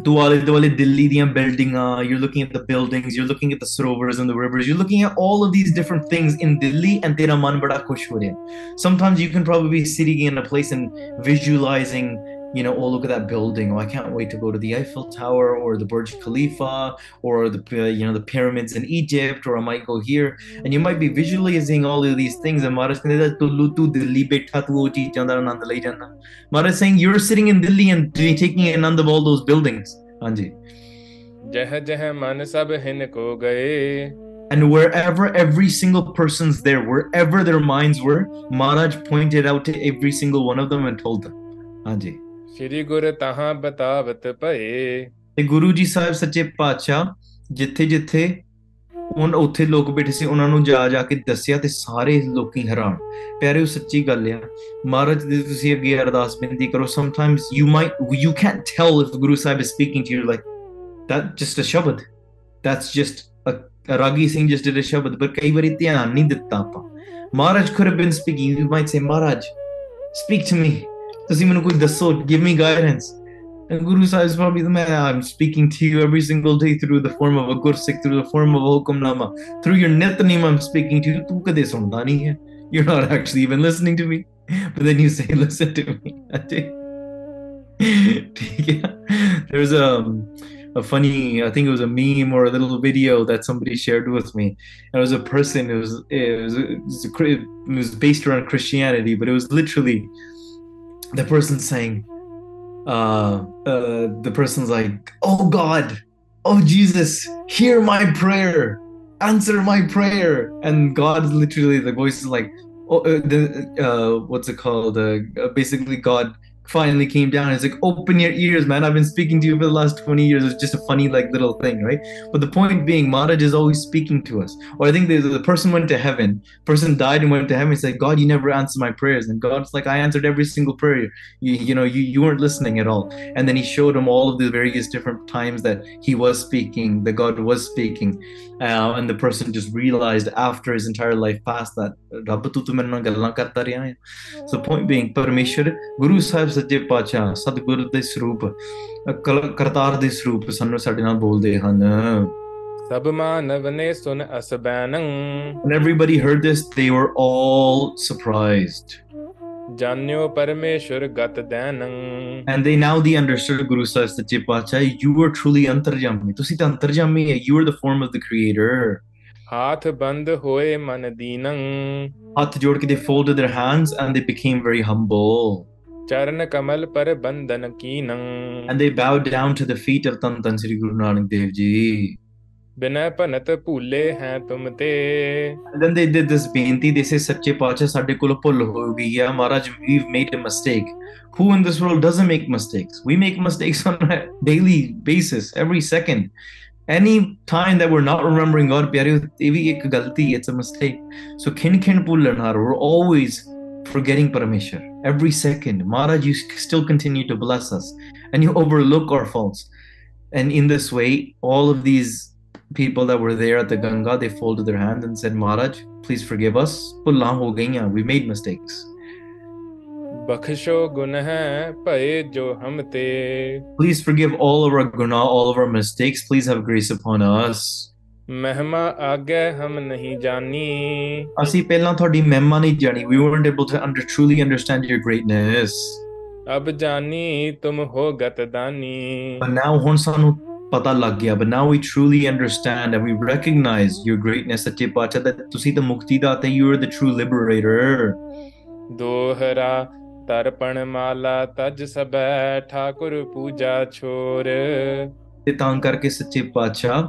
ਤੂੰ ਆਲੇ ਦੁਆਲੇ ਦਿੱਲੀ ਦੀਆਂ ਬਿਲਡਿੰਗਾਂ you looking at the buildings you looking at the sarovars and the rivers you looking at all of these different things in Delhi and ਤੇਰਾ ਮਨ ਬੜਾ ਖੁਸ਼ ਹੋ ਰਿਹਾ sometimes you can probably sitting in a place and visualizing you know, oh, look at that building. Oh, I can't wait to go to the Eiffel Tower or the Burj Khalifa or the, uh, you know, the pyramids in Egypt or I might go here. And you might be visualizing all of these things. And Maharaj is saying, you're sitting in Delhi and taking in of all those buildings. And wherever every single person's there, wherever their minds were, Maharaj pointed out to every single one of them and told them. Anji. Shri ਗੁਰ ਤਹਾਂ ਬਤਾਵਤ ਭਏ। ਤੇ ਗੁਰੂ ਜੀ ਸਾਹਿਬ ਸੱਚੇ ਪਾਤਸ਼ਾਹ ਜਿੱਥੇ ਜਿੱਥੇ ਉਨ ਉੱਥੇ ਲੋਕ ਬੈਠੇ ਸੀ ਉਹਨਾਂ ਨੂੰ ਜਾ ਜਾ ਕੇ ਦੱਸਿਆ ਤੇ ਸਾਰੇ ਲੋਕੀ ਹੈਰਾਨ। ਪਿਆਰਿਓ ਸੱਚੀ ਗੱਲ ਆ। ਮਹਾਰਾਜ ਦੀ ਤੁਸੀਂ ਅੱਗੇ ਅਰਦਾਸ ਬੇਨਤੀ ਕਰੋ sometimes you might you can't tell if Guru Sahib is speaking to you like that just a ਸ਼ਬਦ that's just a, a ragi Singh just did a ਸ਼ਬਦ ਪਰ ਕਈ ਵਾਰੀ ਧਿਆਨ ਨਹੀਂ ਦਿੱਤਾ ਆਪਾਂ। ਮਹਾਰਾਜ could have been speaking you might say Maharaj speak to me. Tasim Anukul Dasot, give me guidance. And Guru Sahib is probably the man I'm speaking to you every single day through the form of a Gursikh, through the form of a Hukamnama, through your Nitnem I'm speaking to you. You're not actually even listening to me. But then you say, listen to me. There's a, um, a funny, I think it was a meme or a little video that somebody shared with me. It was a person, it was, it was based around Christianity, but it was literally the person saying, uh, uh, the person's like, "Oh God, oh Jesus, hear my prayer, answer my prayer," and God literally, the voice is like, "Oh, uh, the uh, what's it called? Uh, basically, God." Finally came down. It's like open your ears man. I've been speaking to you for the last 20 years. It's just a funny like little thing right? But the point being maharaj is always speaking to us. Or i think the, the person went to heaven. Person died and went to heaven. And said god you never answered my prayers. And god's like i answered every single prayer. You, you know you, you weren't listening at all. And then he showed him all of the various different times that he was speaking that god was speaking. Uh, and the person just realized after his entire life passed that ਰੱਬ ਤੂੰ ਤੂੰ ਮੇਰੇ ਨਾਲ ਗੱਲਾਂ ਕਰਦਾ ਰਿਹਾ ਹੈ। ਸੋ point being ਪਰਮੇਸ਼ਰ ਗੁਰੂ ਸਾਹਿਬ ਸੱਚੇ ਪਾਤਸ਼ਾਹ ਸਤਿਗੁਰ ਦੇ ਸਰੂਪ ਕਰਤਾਰ ਦੇ ਸਰੂਪ ਸਾਨੂੰ ਸਾਡੇ ਨਾਲ ਬੋਲਦੇ ਹਨ। ਸਭ ਮਾਨਵ ਨੇ ਸੁਨ ਅਸਬੈਨੰ। And everybody heard this they were all surprised ਜਾਣਿਓ ਪਰਮੇਸ਼ਰ ਗਤ ਦੈਨੰ। ਐਂਡ ਦੇ ਨਾਓ ਦੀ ਅੰਡਰਸਟੂਡ ਗੁਰੂ ਸਾਹਿਬ ਸੱਚੇ ਪਾਤਸ਼ਾਹ ਯੂ ਆਰ ਟਰੂਲੀ ਅੰਤਰਜਾਮੀ। ਤੁਸੀਂ ਤਾਂ ਅੰਤਰਜਾਮੀ ਹੈ you are the form of the creator ਹੱਥ ਬੰਦ ਹੋਏ ਮਨ ਦੀਨੰ। ਹੱਥ ਜੋੜ ਕੇ ਦੇ folded their hands and they became very humble ਚਰਨ ਕਮਲ ਪਰ ਬੰਧਨ ਕੀਨੰ। And they bow down to the feet of ਤਨ ਤਨ ਸ੍ਰੀ ਗੁਰੂ ਨਾਨਕ ਦੇਵ ਜੀ। ਬਿਨੈ ਭਨਤ ਭੂਲੇ ਹੈ ਤੁਮ ਤੇ। ਦਨ ਦੇ ਦੇ ਦਿਸ ਬੇਨਤੀ ਦੇ ਸੇ ਸੱਚੇ ਪਾਤਸ਼ਾਹ ਸਾਡੇ ਕੋਲ ਭੁੱਲ ਹੋ ਗਈ ਹੈ Maharaj we made a mistake who in this world doesn't make mistakes? We make mistakes on a daily basis every second any time that we're not remembering God, it's a mistake. So, khin khin pullanar, we're always forgetting Parameshwar. Every second, Maharaj, you still continue to bless us and you overlook our faults. And in this way, all of these people that were there at the Ganga, they folded their hands and said, Maharaj, please forgive us. We made mistakes. ਬਖਸ਼ੋ ਗੁਨਾਹ ਭਏ ਜੋ ਹਮ ਤੇ। Please forgive all our ਗੁਨਾਹ all our mistakes please have grace upon us ਮਹਿਮਾ ਆਗੇ ਹਮ ਨਹੀਂ ਜਾਣੀ ਅਸੀਂ ਪਹਿਲਾਂ ਤੁਹਾਡੀ ਮਹਿਮਾ ਨਹੀਂ ਜਾਣੀ। We weren't able to under truly understand your greatness ਅਬ ਜਾਣੀ ਤੁਮ ਹੋ ਗਤਦਾਨੀ ਬਟ ਨਾਓ ਹੁਣ ਸਾਨੂੰ ਪਤਾ ਲੱਗ ਗਿਆ। But now we truly understand and we recognise your greatness ਸੱਚੇ ਪਾਤਸ਼ਾਹ ਦਾ ਤੁਸੀਂ ਤਾਂ ਮੁਕਤੀ ਦਾਤਾ you are the true liberator ਦੋਹਰਾ ਤਰਪਣ ਮਾਲਾ ਤਜ ਸਬੈ ਠਾਕੁਰ ਪੂਜਾ ਛੋਰ ਤੇ ਤਾਂ ਕਰਕੇ ਸੱਚੇ ਪਾਤਸ਼ਾਹ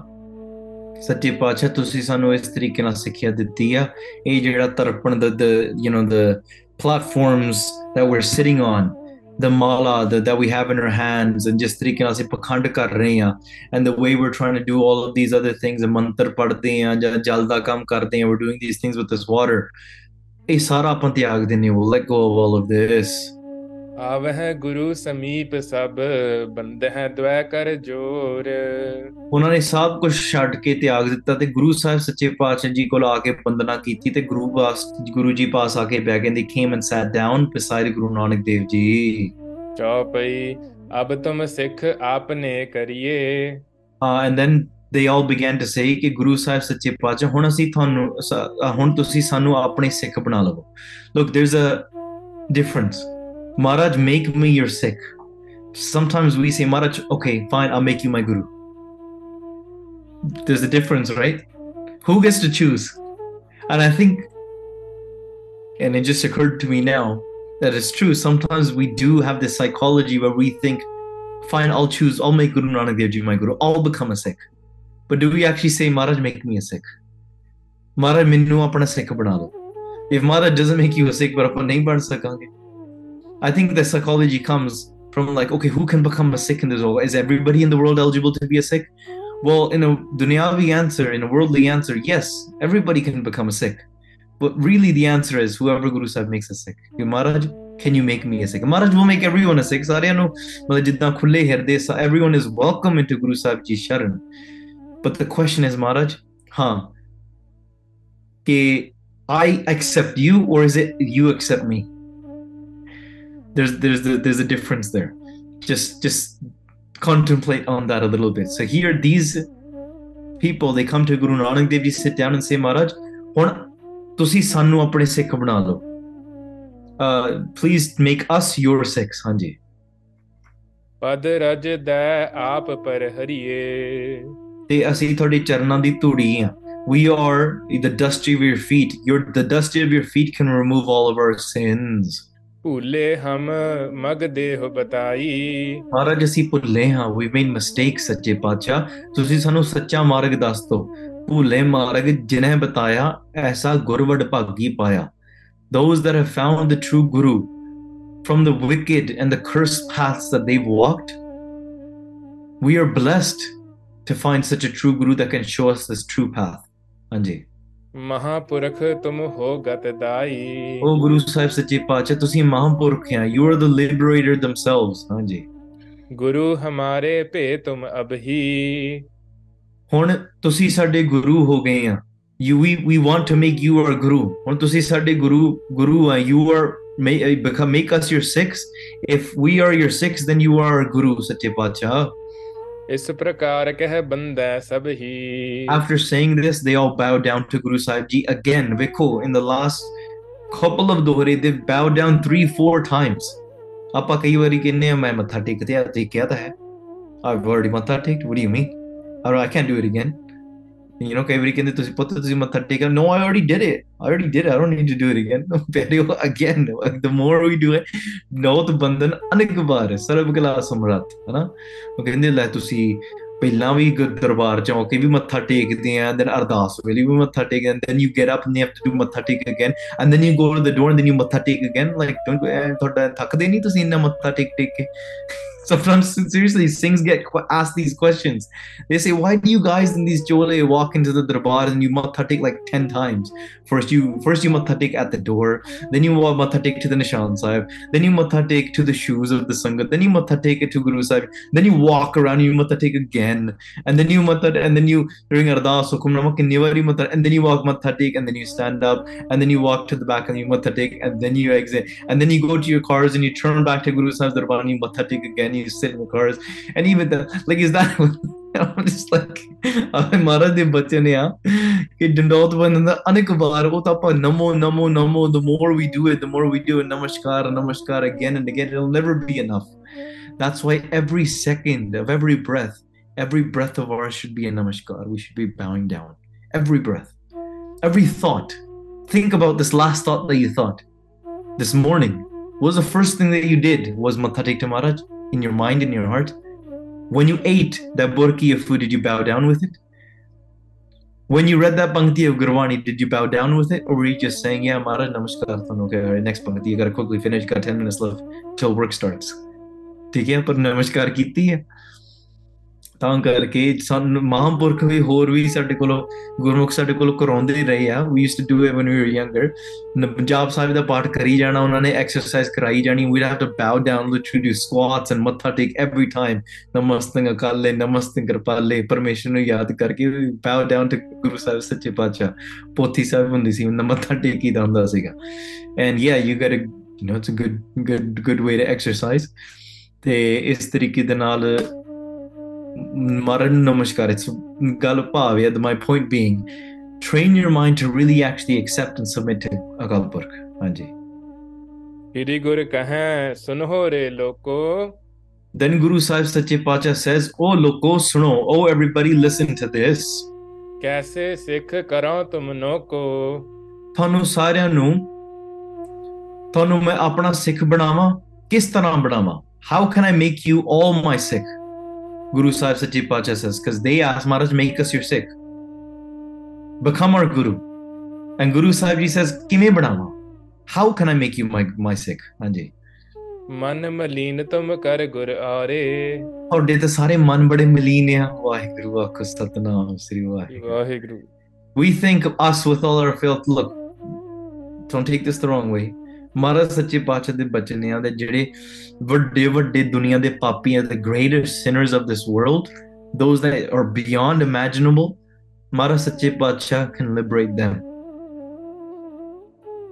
ਸੱਚੇ ਪਾਤਸ਼ਾਹ ਤੁਸੀਂ ਸਾਨੂੰ ਇਸ ਤਰੀਕੇ ਨਾਲ ਸਿੱਖਿਆ ਦਿੱਤੀ ਆ ਇਹ ਜਿਹੜਾ ਤਰਪਣ ਦਾ you نو the platforms that we're sitting on the mala the, that we have in our hands and just ਤਰੀਕੇ ਨਾਲ ਅਸੀਂ ਪਖੰਡ ਕਰ ਰਹੇ ਆ and the way we're trying to do all of these other things a ਮੰਤਰ ਪੜ੍ਹਦੇ ਆ ਜਾਂ ਜਲ ਦਾ ਕੰਮ ਕਰਦੇ ਆ we're doing these things with this water ਇਹ ਸਾਰਾ ਆਪਾਂ ਤਿਆਗ ਦਿੰਦੇ ਹਾਂ let go of all of this ਆਵਹਿ ਗੁਰੂ ਸਮੀਪ ਸਭ ਬੰਦਹਿ ਦ્વੈ ਕਰ ਜੋਰ। ਉਹਨਾਂ ਨੇ ਸਭ ਕੁਝ ਛੱਡ ਕੇ ਤਿਆਗ ਦਿੱਤਾ ਤੇ ਗੁਰੂ ਸਾਹਿਬ ਸੱਚੇ ਪਾਤਸ਼ਾਹ ਜੀ ਕੋਲ ਆ ਕੇ ਬੰਦਨਾ ਕੀਤੀ ਤੇ ਗੁਰੂ ਪਾਸ ਗੁਰੂ ਜੀ ਪਾਸ ਆ ਕੇ ਬਹਿ ਗਏ they came and sat down beside ਗੁਰੂ ਨਾਨਕ ਦੇਵ ਜੀ। ਚੌਪਈ ਅਬ ਤੁਮ ਸਿੱਖ ਆਪਨੇ ਕਰੀਏ। uh, and then they all began to say ਕਿ ਗੁਰੂ ਸਾਹਿਬ ਸੱਚੇ ਪਾਤਸ਼ਾਹ ਹੁਣ ਅਸੀਂ ਤੁਹਾਨੂੰ ਸ- ਅ, ਹੁਣ ਤੁਸੀਂ ਸਾਨੂੰ ਆਪਣੇ ਸਿੱਖ ਬਣਾ ਲਵੋ look there's a difference Maharaj make me your Sikh sometimes we say Maharaj okay fine I'll make you my guru there's a difference right who gets to choose and I think and it just occurred to me now that it's true sometimes we do have this psychology where we think fine I'll choose I'll make Guru Nanak Dev Ji my guru I'll become a Sikh But do we actually say, Maharaj, make me a Sikh? Maharaj, minnu apna Sikh bana do. If Maharaj doesn't make you a Sikh, but apna nahi ban sakange. I think the psychology comes from like, okay, who can become a Sikh in this world? Is everybody in the world eligible to be a Sikh? Well, in a dunyavi answer, in a worldly answer, yes, everybody can become a Sikh. But really, the answer is whoever Guru Sahib makes a Sikh. You Maharaj, can you make me a Sikh? Maharaj will make everyone a Sikh. Saryano, everyone is welcome into Guru Sahib Ji's Sharan. but the question is Maharaj huh कि I accept you or is it you accept me there's there's the, there's a difference there just just contemplate on that a little bit so here these people they come to Guru Nanak Dev Ji sit down and say Maharaj ਹੁਣ ਤੁਸੀਂ ਸਾਨੂੰ ਆਪਣੇ ਸਿੱਖ ਬਣਾ ਲਓ uh, please make us your Sikhs ਹਾਂਜੀ ਪਦ ਰਜ ਦੈ ਆਪ ਪਰ ਹਰੀਏ ਤੇ ਅਸੀਂ ਤੁਹਾਡੇ ਚਰਨਾਂ ਦੀ ਧੂੜੀ ਆ we are the dust of your feet your the dust of your feet can remove all of our sins ਭੂਲੇ ਹਮ ਮਗ ਦੇਹ ਬਤਾਈ ਮਹਾਰਾਜ ਅਸੀਂ ਭੁੱਲੇ ਹਾਂ we made mistakes ਸੱਚੇ ਪਾਤਸ਼ਾਹ ਤੁਸੀਂ ਸਾਨੂੰ ਸੱਚਾ ਮਾਰਗ ਦੱਸ ਦਿਓ ਭੁੱਲੇ ਮਾਰਗ ਜਿਨ੍ਹਾਂ ਬਤਾਇਆ ਐਸਾ ਗੁਰਵਡ ਭਾਗੀ ਪਾਇਆ those that have found the true guru from the wicked and the cursed paths that they've walked we are blessed to find such a true guru that can show us this true path ਹਾਂਜੀ ਮਹਾਪੁਰਖ ਤੁਮ ਹੋ ਗਤ ਦਾਈ ਉਹ ਗੁਰੂ ਸਾਹਿਬ ਸੱਚੇ ਪਾਤਸ਼ਾਹ ਤੁਸੀਂ ਮਹਾਂਪੁਰਖ ਆ you are the liberator themselves ਹਾਂਜੀ ਗੁਰੂ ਹਮਾਰੇ ਭੇ ਤੁਮ ਅਬਹੀ ਹੁਣ ਤੁਸੀਂ ਸਾਡੇ ਗੁਰੂ ਹੋ ਗਏ ਆ you we we want to make you our guru ਹੁਣ ਤੁਸੀਂ ਸਾਡੇ ਗੁਰੂ ਗੁਰੂ ਆ you are may uh, become make us your sikhs if we are your sikhs then you are our guru ਸੱਚੇ ਪਾਤਸ਼ਾਹ इस प्रकार कह बंदा सब ही After saying this, they all bow down to Guru Sahib Ji again. Vikho, in the last couple of dohre, they've bowed down three, four times. आपा कई बारी कहने मैं मत्था टेक दिया तो क्या था है I've already मत्था टेक what do you mean? All right, I can't do it again. You know every weekend ਤੁਸੀਂ ਪੁੱਤ ਤੁਸੀਂ ਮੱਥਾ ਟੇਕਾ no i already did it i already did it i don't need to do it again pero again the more we do it no to ਬੰਦਨ ਅਨੇਕ ਵਾਰ ਸਰਬ ਕਲਾ ਸਮਰੱਥ ਹਨਾ ਉਹ ਕਹਿੰਦੇ ਲੈ ਤੁਸੀਂ ਪਹਿਲਾਂ ਵੀ ਦਰਬਾਰ ਚ ਆਉਂਕੇ ਵੀ ਮੱਥਾ ਟੇਕਦੇ ਆ ਦੈਨ ਅਰਦਾਸ ਵੇਲੇ ਵੀ ਮੱਥਾ ਟੇਕਦੇ and then you get up and you have to do ਮੱਥਾ ਟੇਕ again and then you go to the door and then you ਮੱਥਾ ਟੇਕ ਅਗੇਨ ਲਾਈਕ ਡੋਨਟ ਗੋ ਤੁਹਾਡਾ ਥੱਕਦੇ ਨਹੀਂ ਤੁਸੀਂ ਇੰਨਾ ਮੱਥਾ ਟੇਕ ਟੇਕ ਕੇ sometimes seriously things get asked these questions they say why do you guys in these jole walk into the darbar and you matha take like 10 times first you first you matha take at the door then you wa- matha to the nishan sahib then you matha take to the shoes of the sangat then you matha take it to guru sahib then you walk around you matha take again and then you matha and then you during ardas and then you walk matha take and then you stand up and then you walk to the back and you matha take and then you exit and then you go to your cars and you turn back to guru sahib's darbar and you matha take and you sit in the cars. And even the like, is that I'm just like हमारा दे बच्चे ने यहाँ कि डंडोत बंद अनेक बार वो तो आप Namo Namo Namo the more we do it the more we do namaskar namaskar again and again it'll never be enough. That's why every second of every breath every breath of ours should be a namaskar. We should be bowing down. Every breath. Every thought. Think about this last thought that you thought. This morning was the first thing that you did was Mathatik Maharaj in your mind, in your heart? When you ate that burki of food, did you bow down with it? When you read that bhakti of Gurbani, did you bow down with it? Or were you just saying, yeah, Maharaj, namaskar, okay, all right, next bhakti, you gotta quickly finish, You got 10 minutes left till work starts. Okay, but Namaskar, नमस्कार ਤਾਂ ਕਰਕੇ ਸਾਨੂੰ ਮਹਾਂਪੁਰਖ ਵੀ ਹੋਰ ਵੀ ਸਾਡੇ ਕੋਲੋਂ ਗੁਰਮੁਖ ਸਾਡੇ ਕੋਲੋਂ ਕਰਾਉਂਦੇ ਹੀ ਰਹੇ ਆ। We used to do it when we were younger Punjab ਸਾਹਿਬ ਦਾ ਪਾਠ ਕਰੀ ਜਾਣਾ, ਉਹਨਾਂ ਨੇ ਐਕਸਰਸਾਈਜ਼ ਕਰਾਈ ਜਾਣੀ। We have to bow down literally do squats and ਮੱਥਾ ਟੇਕ ਐਵਰੀ ਟਾਈਮ ਨਮਸਤੇ ਅਕਾਲੇ, ਨਮਸਤੇ ਕਿਰਪਾਲੇ, ਪਰਮੇਸ਼ਰ ਨੂੰ ਯਾਦ ਕਰਕੇ ਬਾਉ ਡਾਊਨ ਟੂ ਗੁਰੂ ਸਾਹਿਬ ਸੱਚੇ ਪਾਤਸ਼ਾਹ। ਪੋਥੀ ਸਾਹਿਬ ਹੁੰਦੀ ਸੀ, ਉਹਨਾਂ ਮੱਥਾ ਟੇਕੀ ਦਾ ਹੁੰਦਾ ਸੀਗਾ। And ya you get you نو it's a good good good way to exercise ਤੇ ਇਸ ਤਰੀਕੇ ਦੇ ਨਾਲ ਮਰਨ ਨਮਸਕਾਰ ਇਟਸ ਗੱਲ ਭਾਵ ਹੈ my point being train your mind to really actually accept and submit to Akal Purakh ਹਾਂਜੀ ਹਿਰੀ ਗੁਰ ਕਹੈ ਸੁਨਹੁ ਰੇ ਲੋਕੋ then guru sahib sache pacha says oh loko suno oh everybody listen to this ਕੈਸੇ ਸਿੱਖ ਕਰੋ ਤੁਮ ਨੋਕੋ ਤੁਹਾਨੂੰ ਸਾਰਿਆਂ ਨੂੰ ਤੁਹਾਨੂੰ ਮੈਂ ਆਪਣਾ ਸਿੱਖ ਬਣਾਵਾਂ ਕਿਸ ਤਰ੍ਹਾਂ ਬਣਾਵਾਂ how can i make you all my sikh guru sahib sache pacha says because they asked maharaj make us your sikh become our guru and guru sahib ji says ਕਿਵੇਂ ਬਣਾਵਾਂ how can i make you my my sikh ਹਾਂਜੀ ਮਨ ਮਲੀਨ ਤੁਮ ਕਰ ਗੁਰ ਆਰੇ ਤੁਹਾਡੇ ਤੇ ਸਾਰੇ ਮਨ ਬੜੇ ਮਲੀਨ ਆ ਵਾਹਿਗੁਰੂ ਆਖੋ ਸਤਨਾਮ ਸ੍ਰੀ Waheguru Waheguru we think of us with all our filth look don't take this the wrong way ਮਹਾਰਾਜ ਸੱਚੇ ਪਾਤਸ਼ਾਹ ਦੇ ਬਚਨ ਨੇ ਆਂਦੇ ਜਿਹੜੇ ਵੱਡੇ ਵੱਡੇ ਦੁਨੀਆ ਦੇ ਪਾਪੀ the greatest sinners of this world those that are beyond imaginable ਮਹਾਰਾਜ ਸੱਚੇ ਪਾਤਸ਼ਾਹ can liberate them.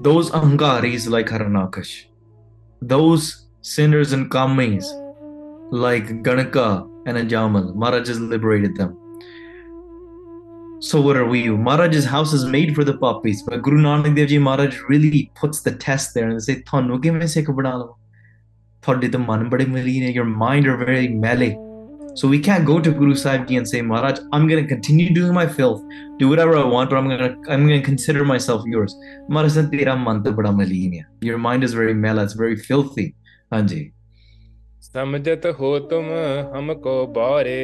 Those Angaris like Haranakash those sinners and kammis like Ganika and Ajamal Maharaj has liberated them so what are we? Maharaj's house is made for the poppies, but Guru Nanak Dev Ji Maharaj really puts the test there and say, "Thanu kiਵੇਂ ਸਿੱਖ ਬਣਾ ਲਵਾਂ ਤੁਹਾਡੇ ਤਾਂ ਮਨ ਬੜੇ ਮਲੀਨ ਹੈ your mind are very mele so we can't go to Guru Sahib Ji and say Maharaj I'm going to continue doing my filth do whatever I want but I'm going to I'm going to consider myself yours Maharaj said ਤੇਰਾ ਮਨ ਤਾਂ ਬੜਾ ਮਲੀਨ ਹੈ your mind is very mela it's very filthy ਹਾਂਜੀ ਸਮਝਤ ਹੋ ਤੁਮ ਹਮਕੋ ਬਾਰੇ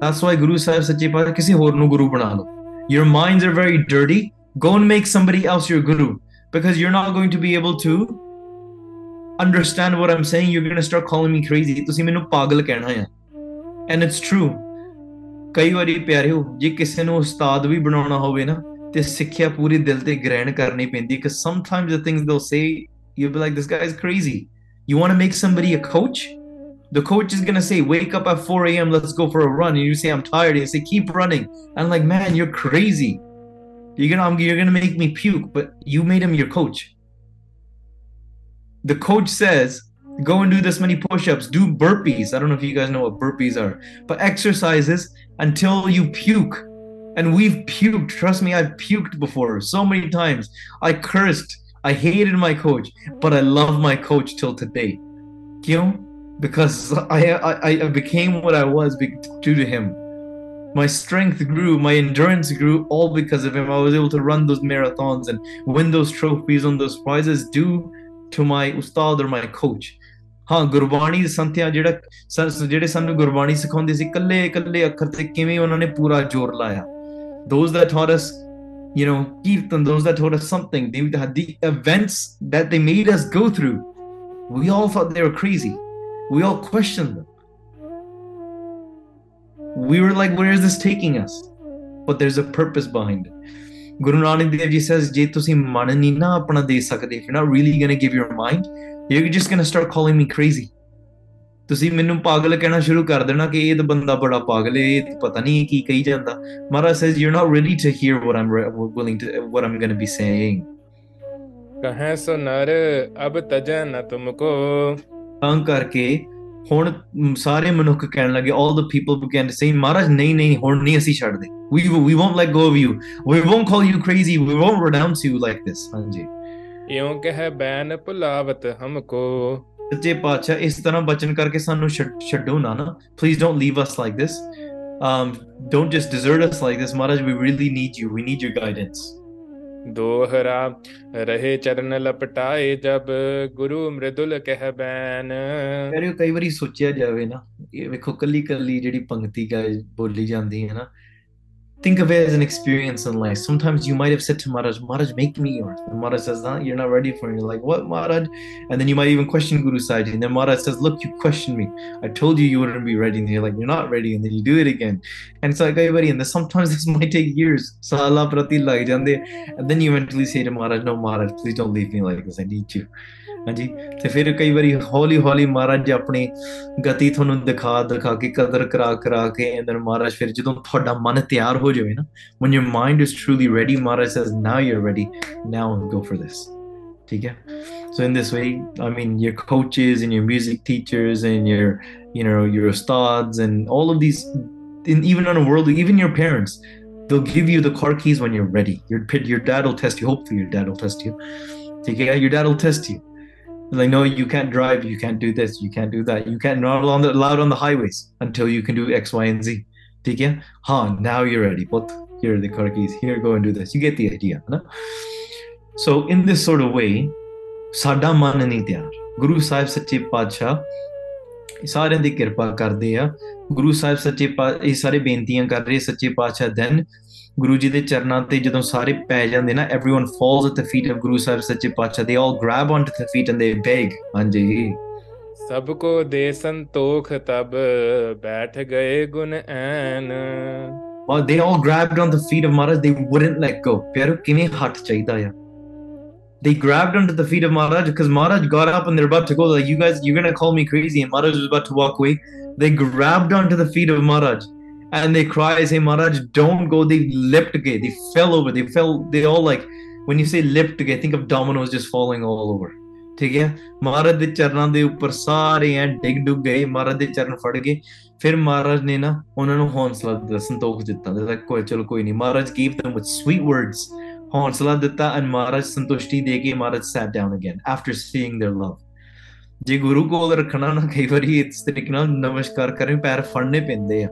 That's why Guru Sahib Sache Pacha ਕਿਸੇ ਹੋਰ ਨੂੰ ਗੁਰੂ ਬਣਾ ਲਓ. Your minds are very dirty. Go and make somebody else your guru because you're not going to be able to understand what I'm saying. You're going to start calling me crazy. ਤੁਸੀਂ ਮੈਨੂੰ ਪਾਗਲ ਕਹਿਣਾ ਆ. And it's true. ਕਈ ਵਾਰੀ ਪਿਆਰਿਓ ਜੇ ਕਿਸੇ ਨੂੰ ਉਸਤਾਦ ਵੀ ਬਣਾਉਣਾ ਹੋਵੇ ਨਾ ਤੇ ਸਿੱਖਿਆ ਪੂਰੀ ਦਿਲ ਤੇ ਗ੍ਰਹਿਣ ਕਰਨੀ ਪੈਂਦੀ ਕਿ sometimes the things they'll say you'll be like this guy is crazy. You want to make somebody a coach? The coach is gonna say, "Wake up at 4 a.m. Let's go for a run." And you say, "I'm tired." You say, "Keep running." I'm like, "Man, you're crazy. You're gonna you're gonna make me puke." But you made him your coach. The coach says, "Go and do this many push-ups. Do burpees." I don't know if you guys know what burpees are, but exercises until you puke. And we've puked. Trust me, I've puked before so many times. I cursed. I hated my coach, but I love my coach till today. Kyun? because I, I I became what I was due to him. My strength grew, my endurance grew, all because of him. I was able to run those marathons and win those trophies on those prizes due to my ustad or my coach. ਹਾਂ ਗੁਰਬਾਣੀ ਦੀ ਸੰਥਿਆ ਜਿਹੜਾ ਜਿਹੜੇ ਸਾਨੂੰ ਗੁਰਬਾਣੀ ਸਿਖਾਉਂਦੇ ਸੀ ਕੱਲੇ ਕੱਲੇ ਅੱਖਰ ਤੇ ਕਿਵੇਂ ਉਹਨਾਂ ਨੇ ਪੂਰਾ ਜ਼ੋਰ ਲਾਇਆ those that taught us you know kirtan those that taught us something they had the events that they made us go through we all thought they were crazy we all questioned them. We were like, where is this taking us? But there's a purpose behind it. Guru Nanak Dev Ji says, ਜੇ ਤੁਸੀਂ ਮਨ ਨਹੀਂ ਨਾ ਆਪਣਾ ਦੇ ਸਕਦੇ, if you're not really going to give your mind, you're just going to start calling me crazy. ਤੁਸੀਂ ਮੈਨੂੰ ਪਾਗਲ ਕਹਿਣਾ ਸ਼ੁਰੂ ਕਰ ਦੇਣਾ ਕਿ ਇਹ ਤਾਂ ਬੰਦਾ ਬੜਾ ਪਾਗਲ ਹੈ ਇਹ ਪਤਾ ਨਹੀਂ ਕੀ ਕਹੀ ਜਾਂਦਾ ਮਹਾਰਾਜ says you're not ready to hear what I'm willing to what I'm going to be saying ਕਹੈ ਸੋ ਨਰ ਅਬ ਤਜੈ ਨ ਤੁਮਕੋ ਤਾਂ ਕਰਕੇ ਹੁਣ ਸਾਰੇ ਮਨੁੱਖ ਕਹਿਣ ਲੱਗੇ all the people began to say ਮਹਾਰਾਜ ਨਹੀਂ ਨਹੀਂ ਹੁਣ ਨਹੀਂ ਅਸੀਂ ਛੱਡਦੇ we we won't let go of you we won't call you crazy we won't renounce you like this ਹਾਂਜੀ ਇਉਂ ਕਹਿ ਬੈਨ ਭੁਲਾਵਤ ਹਮਕੋ ਸੱਚੇ ਪਾਤਸ਼ਾਹ ਇਸ ਤਰ੍ਹਾਂ ਬਚਨ ਕਰਕੇ ਸਾਨੂੰ ਛੱਡੋ ਨਾ ਨਾ please don't leave us like this um don't just desert us like this maharaj we really need you we need your guidance ਦੋਹਰਾ, ਰਹੇ ਚਰਨ ਲਪਟਾਏ ਜਬ, ਗੁਰੂ ਮ੍ਰਿਦੁਲ ਕਹਿ ਬੈਨ। ਕਰਿਓ ਕਈ ਵਾਰੀ ਸੋਚਿਆ ਜਾਵੇ ਨਾ, ਇਹ ਵੇਖੋ ਕੱਲੀ ਕੱਲੀ ਜਿਹੜੀ ਪੰਕਤੀ ਗਾ ਬੋਲੀ ਜਾਂਦੀ ਹੈ ਨਾ think of it as an experience in life. Sometimes you might have said to Maharaj, Maharaj, make me yours. And Maharaj says, nah, you're not ready for it. You're like, what, Maharaj? And then you might even question Guru Sahib. And then Maharaj says, look, you questioned me. I told you you wouldn't be ready. And you're like, you're not ready. And then you do it again. And it's like, everybody, and then sometimes this might take years. And then you eventually say to Maharaj, no, Maharaj, please don't leave me like this. I need you. ਹਾਂਜੀ ਤੇ ਫਿਰ ਕਈ ਵਾਰੀ ਹੌਲੀ ਹੌਲੀ ਮਹਾਰਾਜ ਆਪਣੀ ਗਤੀ ਤੁਹਾਨੂੰ ਦਿਖਾ ਦਿਖਾ ਕੇ ਕਦਰ ਕਰਾ ਕਰਾ ਕੇ ਅੰਦਰ ਮਹਾਰਾਜ ਫਿਰ ਜਦੋਂ ਤੁਹਾਡਾ ਮਨ ਤਿਆਰ ਹੋ ਜਾਵੇ ਨਾ when your mind is truly ready Maharaj says now you're ready. Now go for this. ਠੀਕ ਹੈ? So in this way i mean your coaches and your music teachers and your you know your stars and all of these in, even on a world even your parents they'll give you the car keys when you're ready. Your, your dad will test you hopefully your dad will test you. Take your dad will test you like no you can't drive you can't do this you can't do that you can't not on the, allowed on the highways until you can do x y and z ठीक है हाँ now you're ready but here are the car keys here go and do this you get the idea no? so in this sort of way ਸਾਡਾ ਮਨ ਨਹੀਂ ਤਿਆਰ ਗੁਰੂ ਸਾਹਿਬ ਸੱਚੇ ਪਾਤਸ਼ਾਹ ਸਾਰਿਆਂ ਦੀ ਕਿਰਪਾ ਕਰਦੇ ਆ ਗੁਰੂ ਸਾਹਿਬ ਸੱਚੇ ਪਾ ਇਹ ਸਾਰੇ ਬੇਨਤੀਆਂ ਕਰ ਰਹੇ ਸੱਚੇ ਪਾਤਸ਼ਾਹ ਦੈਨ ਗੁਰੂ ਜੀ ਦੇ ਚਰਨਾਂ ਤੇ ਜਦੋਂ ਸਾਰੇ ਪੈ ਜਾਂਦੇ ਨਾ everyone falls at the feet of ਗੁਰੂ ਸਾਹਿਬ ਸੱਚੇ ਪਾਤਸ਼ਾਹ they all grab onto the feet and they beg ਹਾਂਜੀ ਸਭ ਕੋ ਦੇ ਸੰਤੋਖ ਤਬ ਬੈਠ ਗਏ ਗੁਣ ਐਨ well they all grabbed on the feet of Maharaj they wouldn't let go ਪਿਆਰੋ ਕਿਵੇਂ ਹੱਥ ਚਾਹੀਦਾ ਆ they grabbed onto the feet of Maharaj because Maharaj got up and they're about to go like you guys you're gonna call me crazy and Maharaj was about to walk away they grabbed onto the feet of Maharaj and they cry, say, Maharaj, don't go. They leapt away. They fell over. They fell. They all like, when you say leapt away, think of dominoes just falling all over. ਠੀਕ ਹੈ ਮਹਾਰਾਜ ਦੇ ਚਰਨਾਂ ਦੇ ਉੱਪਰ ਸਾਰੇ ਐ ਡਿੱਗ ਡੁੱਗ ਗਏ ਮਹਾਰਾਜ ਦੇ ਚਰਨ ਫੜ ਗਏ ਫਿਰ ਮਹਾਰਾਜ ਨੇ ਨਾ ਉਹਨਾਂ ਨੂੰ ਹੌਂਸਲਾ ਦਿੱਤਾ ਸੰਤੋਖ ਦਿੱਤਾ ਦੇ ਕੋਈ ਚਲ ਕੋਈ ਨਹੀਂ ਮਹਾਰਾਜ ਗੀਵ them with sweet words ਹੌਂਸਲਾ ਦਿੱਤਾ ਐਂ ਮਹਾਰਾਜ ਸੰਤੁਸ਼ਟੀ ਦੇ ਕੇ Maharaj sat down again after seeing their love ਜੇ ਗੁਰੂ ਕੋਲ ਰੱਖਣਾ ਨਾ ਕਈ ਵਾਰੀ ਇਸ ਤਰੀਕੇ ਨਾਲ ਨਮਸਕਾਰ ਕਰੇ ਪੈਰ ਫੜਨੇ ਪੈਂਦੇ ਆ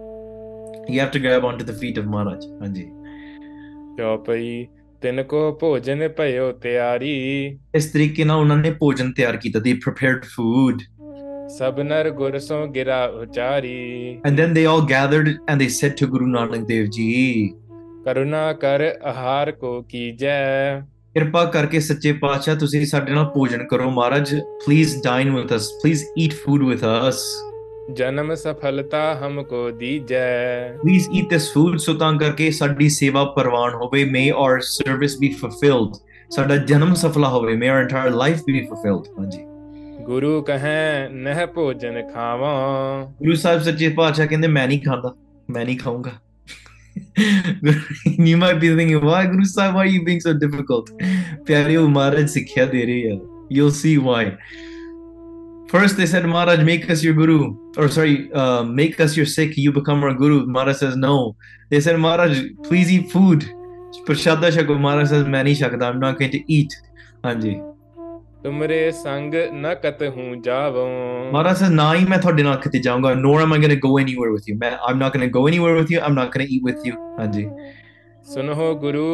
you have to grab onto the feet of ਮਹਾਰਾਜ ਹਾਂਜੀ ਚੌਪਈ ਤਿਨ ਕੋ ਭੋਜਨ ਭਇਓ ਤਿਆਰੀ ਇਸ ਤਰੀਕੇ ਨਾਲ ਉਹਨਾਂ ਨੇ ਭੋਜਨ ਤਿਆਰ ਕੀਤਾ they prepared food. ਸਭ ਨਰ ਗੁਰ ਸੋ ਗਿਰਾ ਉਚਾਰੀ and then they all gathered and they said to Guru Nanak Dev Ji ਕਰੁਣਾ ਕਰ ਆਹਾਰ ਕੋ ਕੀਜੈ ਕਿਰਪਾ ਕਰਕੇ ਸੱਚੇ ਪਾਤਸ਼ਾਹ ਤੁਸੀਂ ਸਾਡੇ ਨਾਲ ਭੋਜਨ ਕਰੋ ਮਹਾਰਾਜ please dine with us please eat food with us ਜਨਮ ਸਫਲਤਾ ਹਮਕੋ ਦੀਜੈ please eat this food so ਤਾਂ ਕਰਕੇ ਸਾਡੀ ਸੇਵਾ ਪ੍ਰਵਾਨ ਹੋਵੇ may our service be fulfilled ਸਾਡਾ ਜਨਮ ਸਫਲਾ ਹੋਵੇ may our entire life be fulfilled ਹਾਂਜੀ ਗੁਰੂ ਕਹੈ ਨਹਿ ਭੋਜਨ ਖਾਵਾਂ ਗੁਰੂ ਸਾਹਿਬ ਸੱਚੇ ਪਾਤਸ਼ਾਹ ਕਹਿੰਦੇ ਮੈਂ ਨਹੀਂ ਖਾਂਦਾ ਮੈਂ ਨਹੀਂ ਖਾਊਂਗਾ you might be thinking why Guru Sahib why are you being so difficult ਪਿਆਰੇ ਉਹ ਮਹਾਰਾਜ ਸਿੱਖਿਆ ਦੇ ਰਹੇ ਆ you'll see why First, they said, Maharaj, make us your guru. Or, sorry, uh, make us your Sikh, you become our guru. Maharaj says, no. They said, Maharaj, please eat food. Prashada Shako. Maharaj says, Mani Shakta, I'm not going to eat. Hanji. ਤੁਮਰੇ ਸੰਗ ਨ ਕਤ ਹੂੰ ਜਾਵੋ Maharaj says, ਨਾ ਹੀ ਮੈਂ ਤੁਹਾਡੇ ਨਾਲ ਕਿਤੇ ਜਾਊਂਗਾ, nor am I going to go anywhere with you. ਮੈਂ- I'm not going to go anywhere with you. I'm not going to eat with you. ਹਾਂਜੀ. ਸੁਨੋ ਗੁਰੂ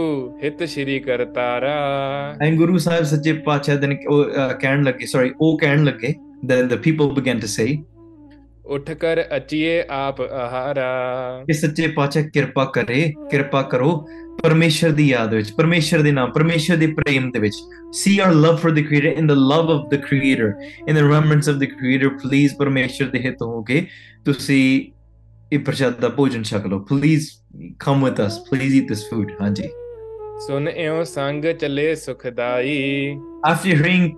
ਹਿਤ ਸ਼੍ਰੀ ਕਰਤਾਰਾ And Guru Sahib Sache Pacha then ਉਹ, uh, ਕਹਿਣ ਲੱਗੇ, sorry, ਉਹ ਕਹਿਣ ਲੱਗੇ, then the people began to say, ਉਠ ਕਰ ਅਚੀਏ ਆਪ ਆਹਾਰਾ ਕਿ ਸੱਚੇ ਪਾਤਸ਼ਾਹ ਕਿਰਪਾ ਕਰੇ ਕਿਰਪਾ ਕਰੋ ਪਰਮੇਸ਼ਰ ਦੀ ਯਾਦ ਵਿੱਚ ਪਰਮੇਸ਼ਰ ਦੇ ਨਾਮ ਪਰਮੇਸ਼ਰ ਦੇ ਪ੍ਰੇਮ ਦੇ ਵਿੱਚ see our love for the creator in the love of the creator in the remembrance of the creator please ਪਰਮੇਸ਼ਰ ਦੇ ਹਿੱਤ ਹੋ ਕੇ ਤੁਸੀਂ ਇਹ ਪ੍ਰਸ਼ਾਦ ਦਾ ਭੋਜਨ ਛਕ ਲਓ please come with us please eat this food ਹਾਂਜੀ ਸੁਨ ਇਉ ਸੰਗ ਚੱਲੇ ਸੁਖਦਾਈ after hearing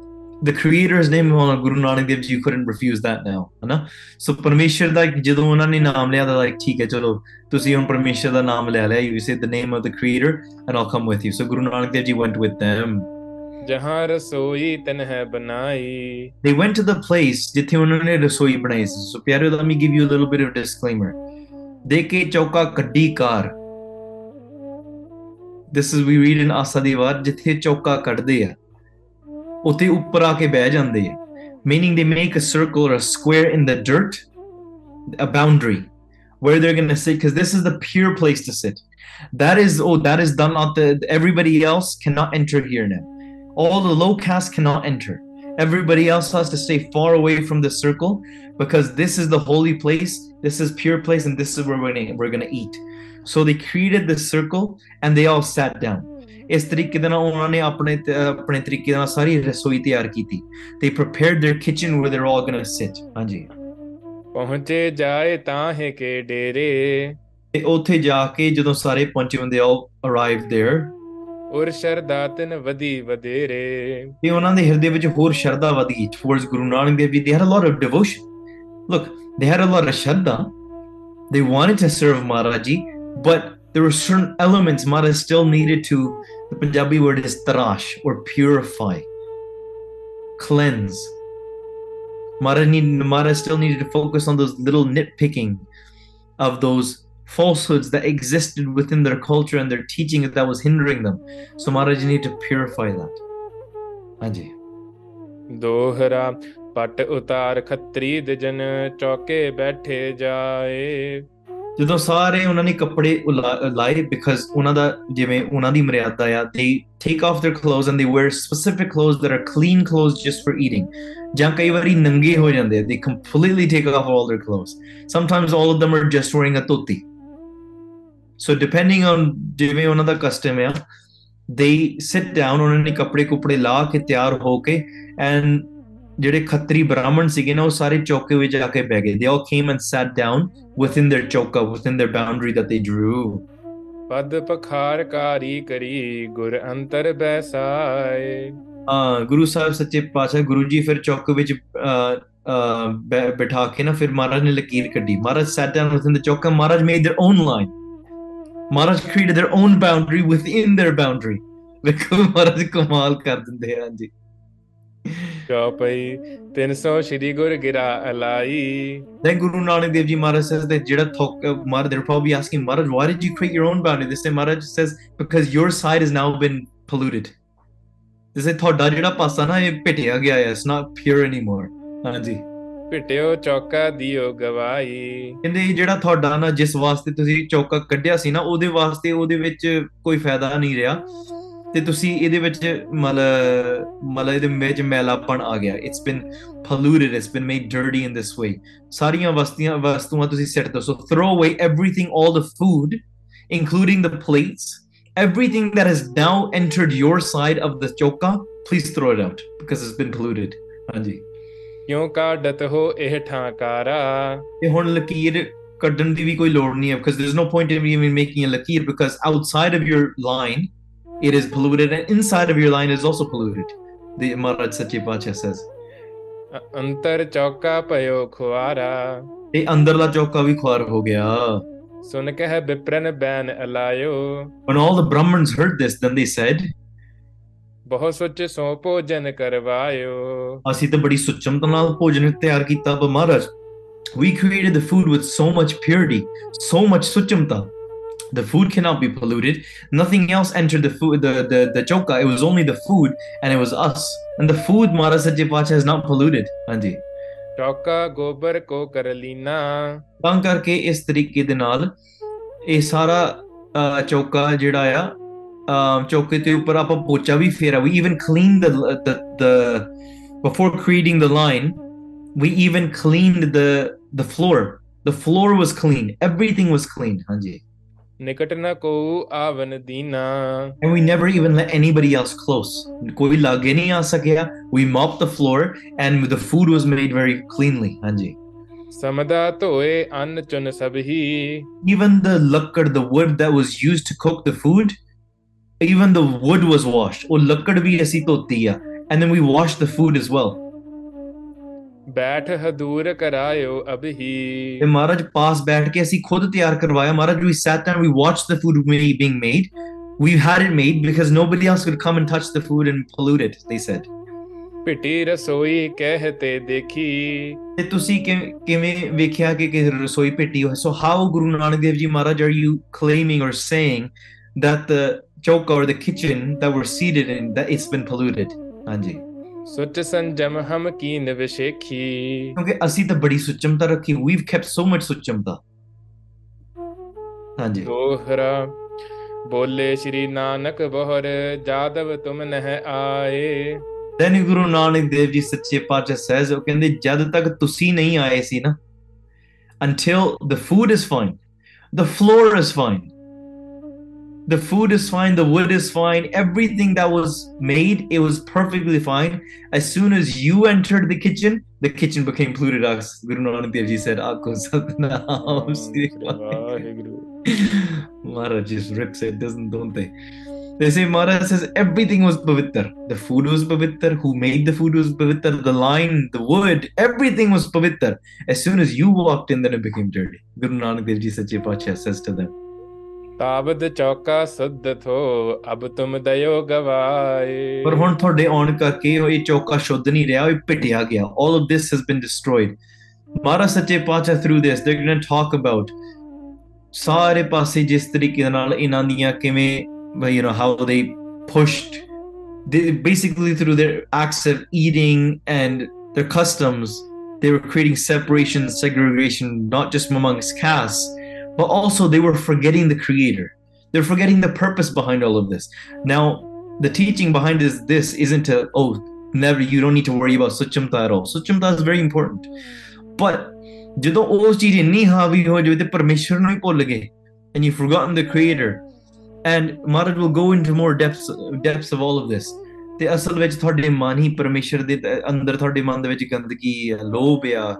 the creator's name on Guru Nanak Dev Ji, you couldn't refuse that now, ਹਨਾ ਸੋ ਪਰਮੇਸ਼ਰ ਦਾ ਜਦੋਂ ਉਹਨਾਂ ਨੇ ਨਾਮ ਲਿਆ ਤਾਂ ਲਾਈਕ ਠੀਕ ਹੈ ਚਲੋ ਤੁਸੀਂ ਹੁਣ ਪਰਮੇਸ਼ਰ ਦਾ ਨਾਮ ਲੈ ਲਿਆ you say the name of the creator and all come with you so Guru Nanak Dev ji went with them. ਜਹਾਂ ਰਸੋਈ ਤਨਹ ਬਣਾਈ ਦੇ ਵੈਂਟ ਟੂ ਦ ਪਲੇਸ ਜਿੱਥੇ ਉਹਨਾਂ ਨੇ ਰਸੋਈ ਬਣਾਈ ਸੀ ਸੋ ਪਿਆਰੇ let me give you a little bit of disclaimer ਦੇ ਕੇ ਚੌਕਾ ਕੱਢੀ ਕਾਰ ਦਿਸ ਇਜ਼ ਵੀ ਰੀਡ ਇਨ ਆਸਾ ਦੀ ਵਾਰ ਜਿੱਥੇ ਚੌਕਾ ਕੱਢਦੇ ਆ ਉੱਥੇ ਉੱਪਰ ਆ ਕੇ ਬਹਿ ਜਾਂਦੇ ਆ meaning they make a circle or a square in the dirt a boundary where they're going to sit because this is the pure place to sit that is oh that is done not the everybody else cannot enter here now all the low caste cannot enter Everybody else has to stay far away from the circle because this is the holy place, this is pure place, and this is where we're gonna, we're gonna eat. So they created the circle and they all sat down. ਇਸ ਤਰੀਕੇ ਦੇ ਨਾਲ ਉਹਨਾਂ ਨੇ ਆਪਣੇ ਆਪਣੇ ਤਰੀਕੇ ਨਾਲ ਸਾਰੀ ਰਸੋਈ ਤਿਆਰ ਕੀਤੀ they prepared their kitchen where they're all gonna sit ਹਾਂਜੀ ਪਹੁੰਚੇ ਜਾਏ ਤਾਂ ਹੈ ਕੇ ਡੇਰੇ ਤੇ ਉੱਥੇ ਜਾ ਕੇ ਜਦੋਂ ਸਾਰੇ ਪਹੁੰਚੇ ਹੁੰਦੇ ਆ ਉਹ arrived there ਉਰ ਸ਼ਰਦਾ ਤਿਨ ਵਧੀ ਵਧੇਰੇ ਤੇ ਉਹਨਾਂ ਦੇ ਹਿਰਦੇ ਵਿੱਚ ਹੋਰ ਸ਼ਰਧਾ ਵਧੀ towards ਗੁਰੂ ਨਾਨਕ ਦੇਵ ਜੀ they had a lot of devotion look they had a lot of shraddha they wanted to serve Maharaj ji but there were certain elements Maharaj still needed to the Punjabi word is tarash or purify cleanse Maharaj, need, Maharaj still needed to focus on those little nitpicking of those falsehoods that existed within their culture and their teaching that was hindering them so Maharaj needed to purify that ਹਾਂਜੀ ਦੋਹਰਾ ਪਟ ਉਤਾਰ ਖੱਤਰੀ ਦਜਨ ਚੌਕੇ ਬੈਠੇ ਜਾਏ ਜਦੋਂ ਸਾਰੇ ਉਹਨਾਂ ਨੇ ਕੱਪੜੇ ਲਾਏ ਬਿਕਾਜ਼ ਉਹਨਾਂ ਦਾ ਜਿਵੇਂ ਉਹਨਾਂ ਦੀ ਮਰਿਆਦਾ ਆ ਦੇ take off their clothes and they wear specific clothes that are clean clothes just for eating ਜਾਂ ਕਈ ਵਾਰੀ ਨੰਗੇ ਹੋ ਜਾਂਦੇ ਆ ਦੇ completely take off all their clothes sometimes all of them are just wearing a dhoti. So depending on ਜਿਵੇਂ ਉਹਨਾਂ ਦਾ ਕਸਟਮ ਆ ਦੇ ਸਿਟ ਡਾਊਨ ਉਹਨਾਂ ਨੇ ਕੱਪੜੇ ਕੁਪੜੇ ਲਾ ਕੇ ਤਿਆਰ ਹੋ ਕੇ ਐਂਡ ਜਿਹੜੇ ਖੱਤਰੀ ਬ੍ਰਾਹਮਣ ਸੀਗੇ ਨਾ ਉਹ ਸਾਰੇ ਚੌਕੇ ਵਿੱਚ ਜਾ ਕੇ ਬਹਿ ਗਏ। They all came and sat down within their chauka within their boundary that they drew ਪਦ ਪਖਾਰਕਾਰੀ ਕਰੀ ਗੁਰ ਅੰਤਰ ਬੈਸਾਏ। ਹਾਂ ਗੁਰੂ ਸਾਹਿਬ ਸੱਚੇ ਪਾਤਸ਼ਾਹ ਗੁਰੂ ਜੀ ਫਿਰ ਚੌਕ ਵਿੱਚ ਬਿਠਾ ਕੇ ਨਾ ਫਿਰ ਮਹਾਰਾਜ ਨੇ ਲਕੀਰ ਕੱਢੀ। Maharaj sat down within the chauka. Maharaj made their own line Maharaj created their own boundary within their boundary ਵੇਖੋ ਮਹਾਰਾਜ ਕਮਾਲ ਕਰ ਦਿੰਦੇ ਆ ਜੀ ਚੌਪਈ 300 ਸ਼੍ਰੀ ਗੁਰ ਗਿਰਾ ਅਲਾਈ Then Guru Nanak Dev Ji Maharaj says that ਜਿਹੜਾ ਥੋਕ Maharaj they're probably asking Maharaj why did you create your own boundary this time Maharaj says because your side has now been polluted this is ਤੁਹਾਡਾ ਜਿਹੜਾ ਪਾਸਾ ਨਾ ਇਹ ਪਿਟਿਆ ਗਿਆ ਹੈ it's not pure anymore ਹਾਂਜੀ ਭਿਟਿਓ ਚੌਕਾ ਦਿਓ ਗਵਾਈ ਕਹਿੰਦੇ ਜਿਹੜਾ ਤੁਹਾਡਾ ਨਾ ਜਿਸ ਵਾਸਤੇ ਤੁਸੀਂ ਚੌਕਾ ਕੱਢਿਆ ਸੀ ਨਾ ਉਹਦੇ ਵਾਸਤੇ ਉਹਦੇ ਵਿੱਚ ਕੋਈ ਫਾਇਦਾ ਨਹੀਂ ਰਿਹਾ ਤੇ ਤੁਸੀਂ ਇਹਦੇ ਵਿੱਚ ਮਤਲਬ ਮਤਲਬ ਇਹਦੇ ਵਿੱਚ ਮੈਲਾਪਣ ਆ ਗਿਆ it's been polluted it's been made dirty in this way ਸਾਰੀਆਂ ਵਸਤੀਆਂ ਵਸਤੂਆਂ ਤੁਸੀਂ ਸਿੱਟ ਦੋ so throw away everything all the food including the plates everything that has now entered your side of the choka please throw it out because it's been polluted ਹਾਂਜੀ ਕਿਉਂ ਕਾਢਤ ਹੋ ਇਹ ਠਾਂਕਾਰਾ ਤੇ ਹੁਣ ਲਕੀਰ ਕੱਢਣ ਦੀ ਵੀ ਕੋਈ ਲੋੜ ਨਹੀਂ ਹੈ because there's no point in even making a ਲਕੀਰ because outside of your line it is polluted and inside of your line is also polluted the Maharaj Sache Pacha says ਅ- ਅੰਤਰ ਚੌਕਾ ਭਇਓ ਖੁਆਰਾ ਤੇ ਅੰਦਰਲਾ ਚੌਕਾ ਵੀ ਖੁਆਰ ਹੋ ਗਿਆ ਸੁਨ ਕਹਿ ਬਿਪਰਨ ਬੈਨ ਅਲਾਇਓ when all the brahmins heard this then they said ਬਹੁ ਸੁਚ ਸੋ ਭੋਜਨ ਕਰਵਾਇਓ ਅਸੀਂ ਤਾਂ ਬੜੀ ਸੁਚਮਤਾ ਨਾਲ ਭੋਜਨ ਤਿਆਰ ਕੀਤਾ ਪਰ ਮਹਾਰਾਜ we created the food with so much purity so much suchamta the food cannot be polluted nothing else entered the food the the, the choka it was only the food and it was us and the food maharaj Sache Pacha is not polluted ਹਾਂਜੀ ਚੌਕਾ ਗੋਬਰ ਕੋ ਕਰ ਲੀਨਾ ਤਾਂ ਕਰਕੇ ਇਸ ਤਰੀਕੇ ਦੇ ਨਾਲ ਇਹ ਸਾਰਾ ਅਹ, ਚੌਕਾ ਜਿਹੜਾ ਆ ਅਹ, ਚੌਕੇ ਦੇ ਉੱਪਰ ਆਪਾਂ ਪੋਚਾ ਵੀ ਫੇਰਾ we even cleaned the the the before creating the line we even cleaned the the floor the floor was clean everything was clean ਹਾਂਜੀ and we never even let anybody else close. कोई लागे नहीं आ सकेगा। We mopped the floor and the food was made very cleanly. हाँ even the लकड़ the wood that was used to cook the food even the wood was washed. और लकड़ भी ऐसी तो होती and then we washed the food as well. ਬੈਠ ਹਦੂਰ ਕਰਾਇਓ ਅਬਹੀ And Maharaj pass baith ke asi khud tiyar karwaya. Maharaj, we sat down, we watched the food ma- being made. We had it made because nobody else could come and touch the food and pollute it, they said. ਪਿਟੀ ਰਸੋਈ ਕਹਿਤੇ ਦੇਖੀ ਤੇ ਤੁਸੀਂ ਕਿ- ਕਿਵੇਂ ਵੇਖਿਆ ਕਿ ਕਿ ਰਸੋਈ ਭੇਟੀ ਹੋਈ so how Guru Nanak Dev ji Maharaj are you claiming or saying that the choka or the kitchen that we're seated in that it's been polluted ਹਾਂਜੀ ਸੁਚ ਸੰਜਮ ਹਮ ਕੀਨ ਵਿਸ਼ੇਖੀ ਕਿਉਂਕਿ ਅਸੀਂ ਤਾਂ ਬੜੀ ਸੁਚਮਤਾ ਰੱਖੀ we've kept so much ਸੁਚਮਤਾ ਹਾਂਜੀ ਦੋਹਰਾ ਬੋਲੇ ਸ਼੍ਰੀ ਨਾਨਕ ਬਹਰ ਜਾਦਵ ਤੁਮ ਨਹਿ ਆਏ then Guru Nanak Dev Ji Sache Pacha says ਉਹ ਕਹਿੰਦੇ ਜਦ ਤੱਕ ਤੁਸੀਂ ਨਹੀਂ ਆਏ ਸੀ ਨਾ until the food is fine the floor is fine the food is fine the wood is fine everything that was made it was perfectly fine. As soon as you entered the kitchen the kitchen became polluted as guru nanak dev ji said Maharaj just rips it doesn't don't they? They say Maharaj says everything was pavitar the food was pavitar who made the food was pavitar the line the wood everything was pavitar as soon as you walked in then it became dirty. Guru nanak dev ji says to them ਤਾਬਦ ਚੌਕਾ ਸੁਧ ਥੋ ਅਬ ਤੁਮ ਦਇਓ ਗਵਾਏ ਪਰ ਹੁਣ ਤੁਹਾਡੇ ਆਉਣ ਕਰਕੇ ਉਹ ਇਹ ਚੌਕਾ ਸ਼ੁੱਧ ਨਹੀਂ ਰਿਹਾ ਇਹ ਪਿਟਿਆ ਗਿਆ all of this has been destroyed ਮਹਾਰਾਜ ਸੱਚੇ ਪਾਤਸ਼ਾਹ through this they're going to talk about ਸਾਰੇ ਪਾਸੇ ਜਿਸ ਤਰੀਕੇ ਨਾਲ ਇਹਨਾਂ ਦੀਆਂ ਕਿਵੇਂ you know how they pushed they basically through their acts of eating and their customs they were creating separation segregation not just amongst castes but also they were forgetting the creator. They're forgetting the purpose behind all of this. Now, the teaching behind this, this isn't to, oh, never, you don't need to worry about Suchimta at all. Suchimta is very important. But ਜਦੋਂ ਉਸ ਚੀਜ਼ ਇੰਨੀ ਹਾਵੀ ਹੋ ਜਾਵੇ ਤੇ ਪਰਮੇਸ਼ਰ ਨੂੰ ਹੀ ਭੁੱਲ ਗਏ and you've forgotten the creator and Maharaj will go into more depths depths of all of this ਤੇ ਅਸਲ ਵਿੱਚ ਤੁਹਾਡੇ ਮਨ ਹੀ ਪਰਮੇਸ਼ਰ ਦੇ ਅੰਦਰ ਤੁਹਾਡੇ ਮਨ ਦੇ ਵਿੱਚ ਗੰਦਗੀ ਆ ਲੋਭ ਆ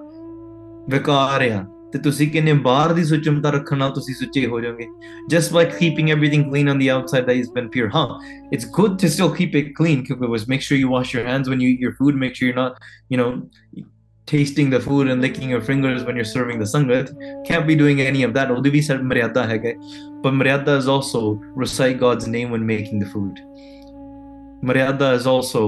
ਵਿਕਾਰ ਆ ਤੇ ਤੁਸੀਂ ਕਿੰਨੇ ਬਾਹਰ ਦੀ ਸੁਚਮਤਾ ਰੱਖਣ ਨਾਲ ਤੁਸੀਂ ਸੁੱਚੇ ਹੋ ਜਾਓਗੇ just by keeping everything clean on the outside that has been pure huh it's good to still keep it clean was make sure you wash your hands when you eat your food make sure you're not you know tasting the food and licking your fingers when you're serving the sangat can't be doing any of that ਉਹਦੀ ਵੀ sir ਮਰਿਆਦਾ ਹੈਗਾ but maryada is also recite God's name when making the food maryada is also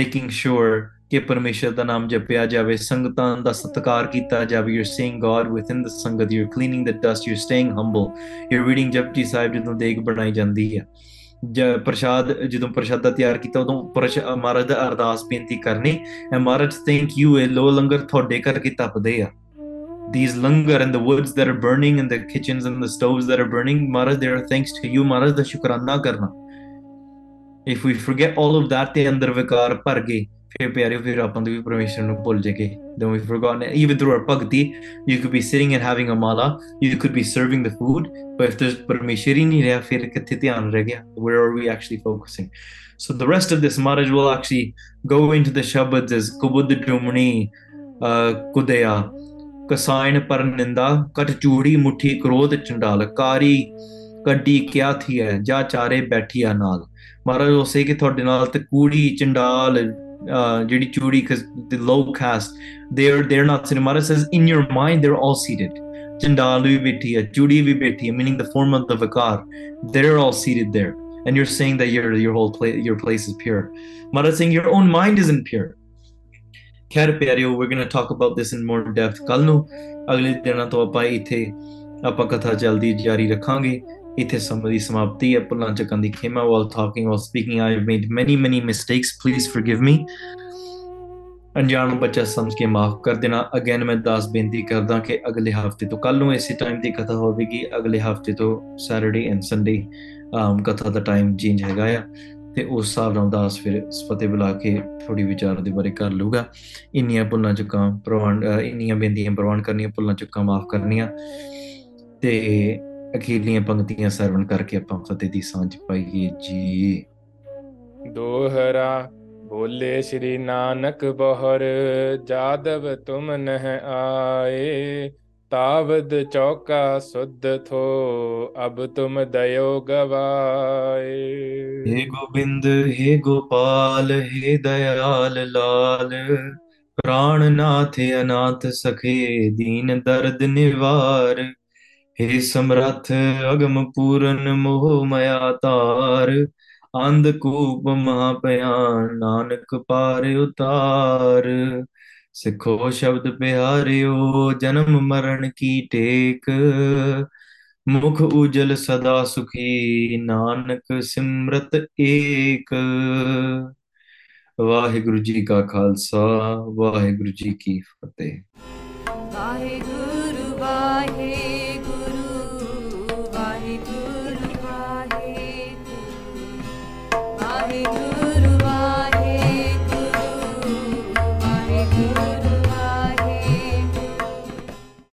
making sure ਕਿ ਪਰਮੇਸ਼ਰ ਦਾ ਨਾਮ ਜਪਿਆ ਜਾਵੇ ਸੰਗਤਾਂ ਦਾ ਸਤਿਕਾਰ ਕੀਤਾ ਜਾਵੇ you're seeing God within the ਸੰਗਤ you're cleaning the dust you're staying humble you're reading Japji Sahib ਜਦੋਂ ਦੇਗ ਬਣਾਈ ਜਾਂਦੀ ਹੈ ਜ- ਪ੍ਰਸ਼ਾਦ ਜਦੋਂ ਪ੍ਰਸ਼ਾਦਾ ਤਿਆਰ ਕੀਤਾ ਉਦੋਂ ਪ੍ਰਸ਼- ਮਹਾਰਾਜ ਦਾ ਅਰਦਾਸ ਬੇਨਤੀ ਕਰਨੀ ਐ ਮਹਾਰਾਜ ਥੈਂਕ ਯੂ ਇਹ ਲੋ ਲੰਗਰ ਤੁਹਾਡੇ ਕਰਕੇ ਤਪਦੇ ਆ these langar and the woods that are burning and the kitchens and the stoves that are burning maharaj they are thanks to you maharaj ਦਾ ਸ਼ੁਕਰਾਨਾ ਕਰਨਾ if we forget all of that ਤੇ ਅੰਦਰ ਵਿਕਾਰ ਭਰ ਗਏ Fear pyare virapanda vi parmeshwar nu bhul jage. Then we've forgotten it. Even through our bhakti, you could be sitting and having a mala, you could be serving the food, but if there's parmeshwari nahi reha, fir kithe dhyan reh gaya? Where are we actually focusing? So the rest of this Maharaj will actually go into the Shabads as Kubud Drumani uh, Kudaya, Kasayan Parninda, Kat Chudi Muthi Krodh Chandal, Kari Kaddi Kya Thi Hai, Ja Chare Baithiya Naal. Maharaj will say ਕਿ ਤੁਹਾਡੇ ਨਾਲ ਤੇ ਕੂੜੀ ਚੰਡਾਲ ਜਿਹੜੀ ਚੂੜੀ cuz the low caste they're they're not sitting Maharaj says in your mind they're all seated ਚੰਡਾਲ ਵੀ ਬੈਠੀ ਹੈ ਚੂੜੀ ਵੀ ਬੈਠੀ ਹੈ meaning the form of the vikar they're all seated there and you're saying that your your whole place your place is pure Maharaj saying your own mind isn't pure ਖੈਰ ਪਿਆਰਿਓ we're going to talk about this in more depth ਕੱਲ ਨੂੰ ਅਗਲੇ ਦਿਨਾਂ ਤੋਂ ਆਪਾਂ ਇੱਥੇ ਆਪਾਂ ਕਥਾ ਜਲਦੀ ਜਾਰੀ ਰੱਖਾਂਗੇ ਇੱਥੇ ਸਮੇਂ ਦੀ ਸਮਾਪਤੀ ਹੈ। ਭੁੱਲਾਂ ਚੱਕਣ ਦੀ ਖੇਮਾ while talking, while speaking, I have made many many mistakes, please forgive me ਅਣਜਾਣ ਬੱਚਾ ਸਮਝ ਕੇ ਮਾਫ ਕਰ ਦੇਣਾ। ਅਗੇਨ ਮੈਂ ਦਾਸ ਬੇਨਤੀ ਕਰਦਾ ਕਿ ਅਗਲੇ ਹਫ਼ਤੇ ਤੋਂ ਕੱਲ ਨੂੰ ਇਸੇ ਟਾਈਮ ਤੇ ਕਥਾ ਹੋਵੇਗੀ। ਅਗਲੇ ਹਫ਼ਤੇ ਤੋਂ ਸੈਟਰਡੇ ਐਂਡ ਸੰਡੇ ਕਥਾ ਦਾ ਟਾਈਮ ਚੇਂਜ ਹੈਗਾ ਆ। ਤੇ ਉਸ ਹਿਸਾਬ ਨਾਲ ਦਾਸ ਫਿਰ ਫਤਿਹ ਬੁਲਾ ਕੇ ਥੋੜੀ ਵਿਚਾਰ ਦੇ ਬਾਰੇ ਕਰ ਲੂਗਾ ਇੰਨੀਆਂ ਭੁੱਲਾਂ ਚੁੱਕਾਂ ਪ੍ਰਵਾਨ ਅਹ ਇੰਨੀਆਂ ਬੇਨਤੀਆਂ ਪ੍ਰਵਾਨ ਕਰਨੀਆਂ ਭੁੱਲਾਂ ਚੁੱਕਾਂ ਮਾਫ ਕਰਨੀਆਂ। ਤੇ ਅਖੀਰਲੀਆਂ ਪੰਕਤੀਆਂ ਸਰਵਣ ਕਰਕੇ ਆਪਾਂ ਫਤਿਹ ਦੀ ਸਾਂਝ ਪਾਈਏ ਜੀ ਦੋਹਰਾ ਬੋਲੇ ਸ਼੍ਰੀ ਨਾਨਕ ਬਹਰ ਜਾਦਵ ਤੁਮ ਨਹ ਆਏ ਤਾਵਦ ਚੌਕਾ ਸੁਧ ਥੋ ਅਬ ਤੁਮ ਦਇਓ ਗਵਾਏ हे गोविंद हे गोपाल हे दयाल लाल प्राणनाथ अनाथ सखे दीन दर्द निवार हे समरथ अगम पूरन मोह मया तार अंधकूप महाभयान नानक पार उतार सिखो शब्द प्यारियो जन्म मरण की टेक मुख उजल सदा सुखी नानक सिमरत ਏਕ ਵਾਹਿਗੁਰੂ ਜੀ ਕਾ ਖਾਲਸਾ ਵਾਹਿਗੁਰੂ ਜੀ ਕੀ ਫਤਿਹ ਵਾਹਿਗੁਰੂ ਵਾਹਿਗੁਰੂ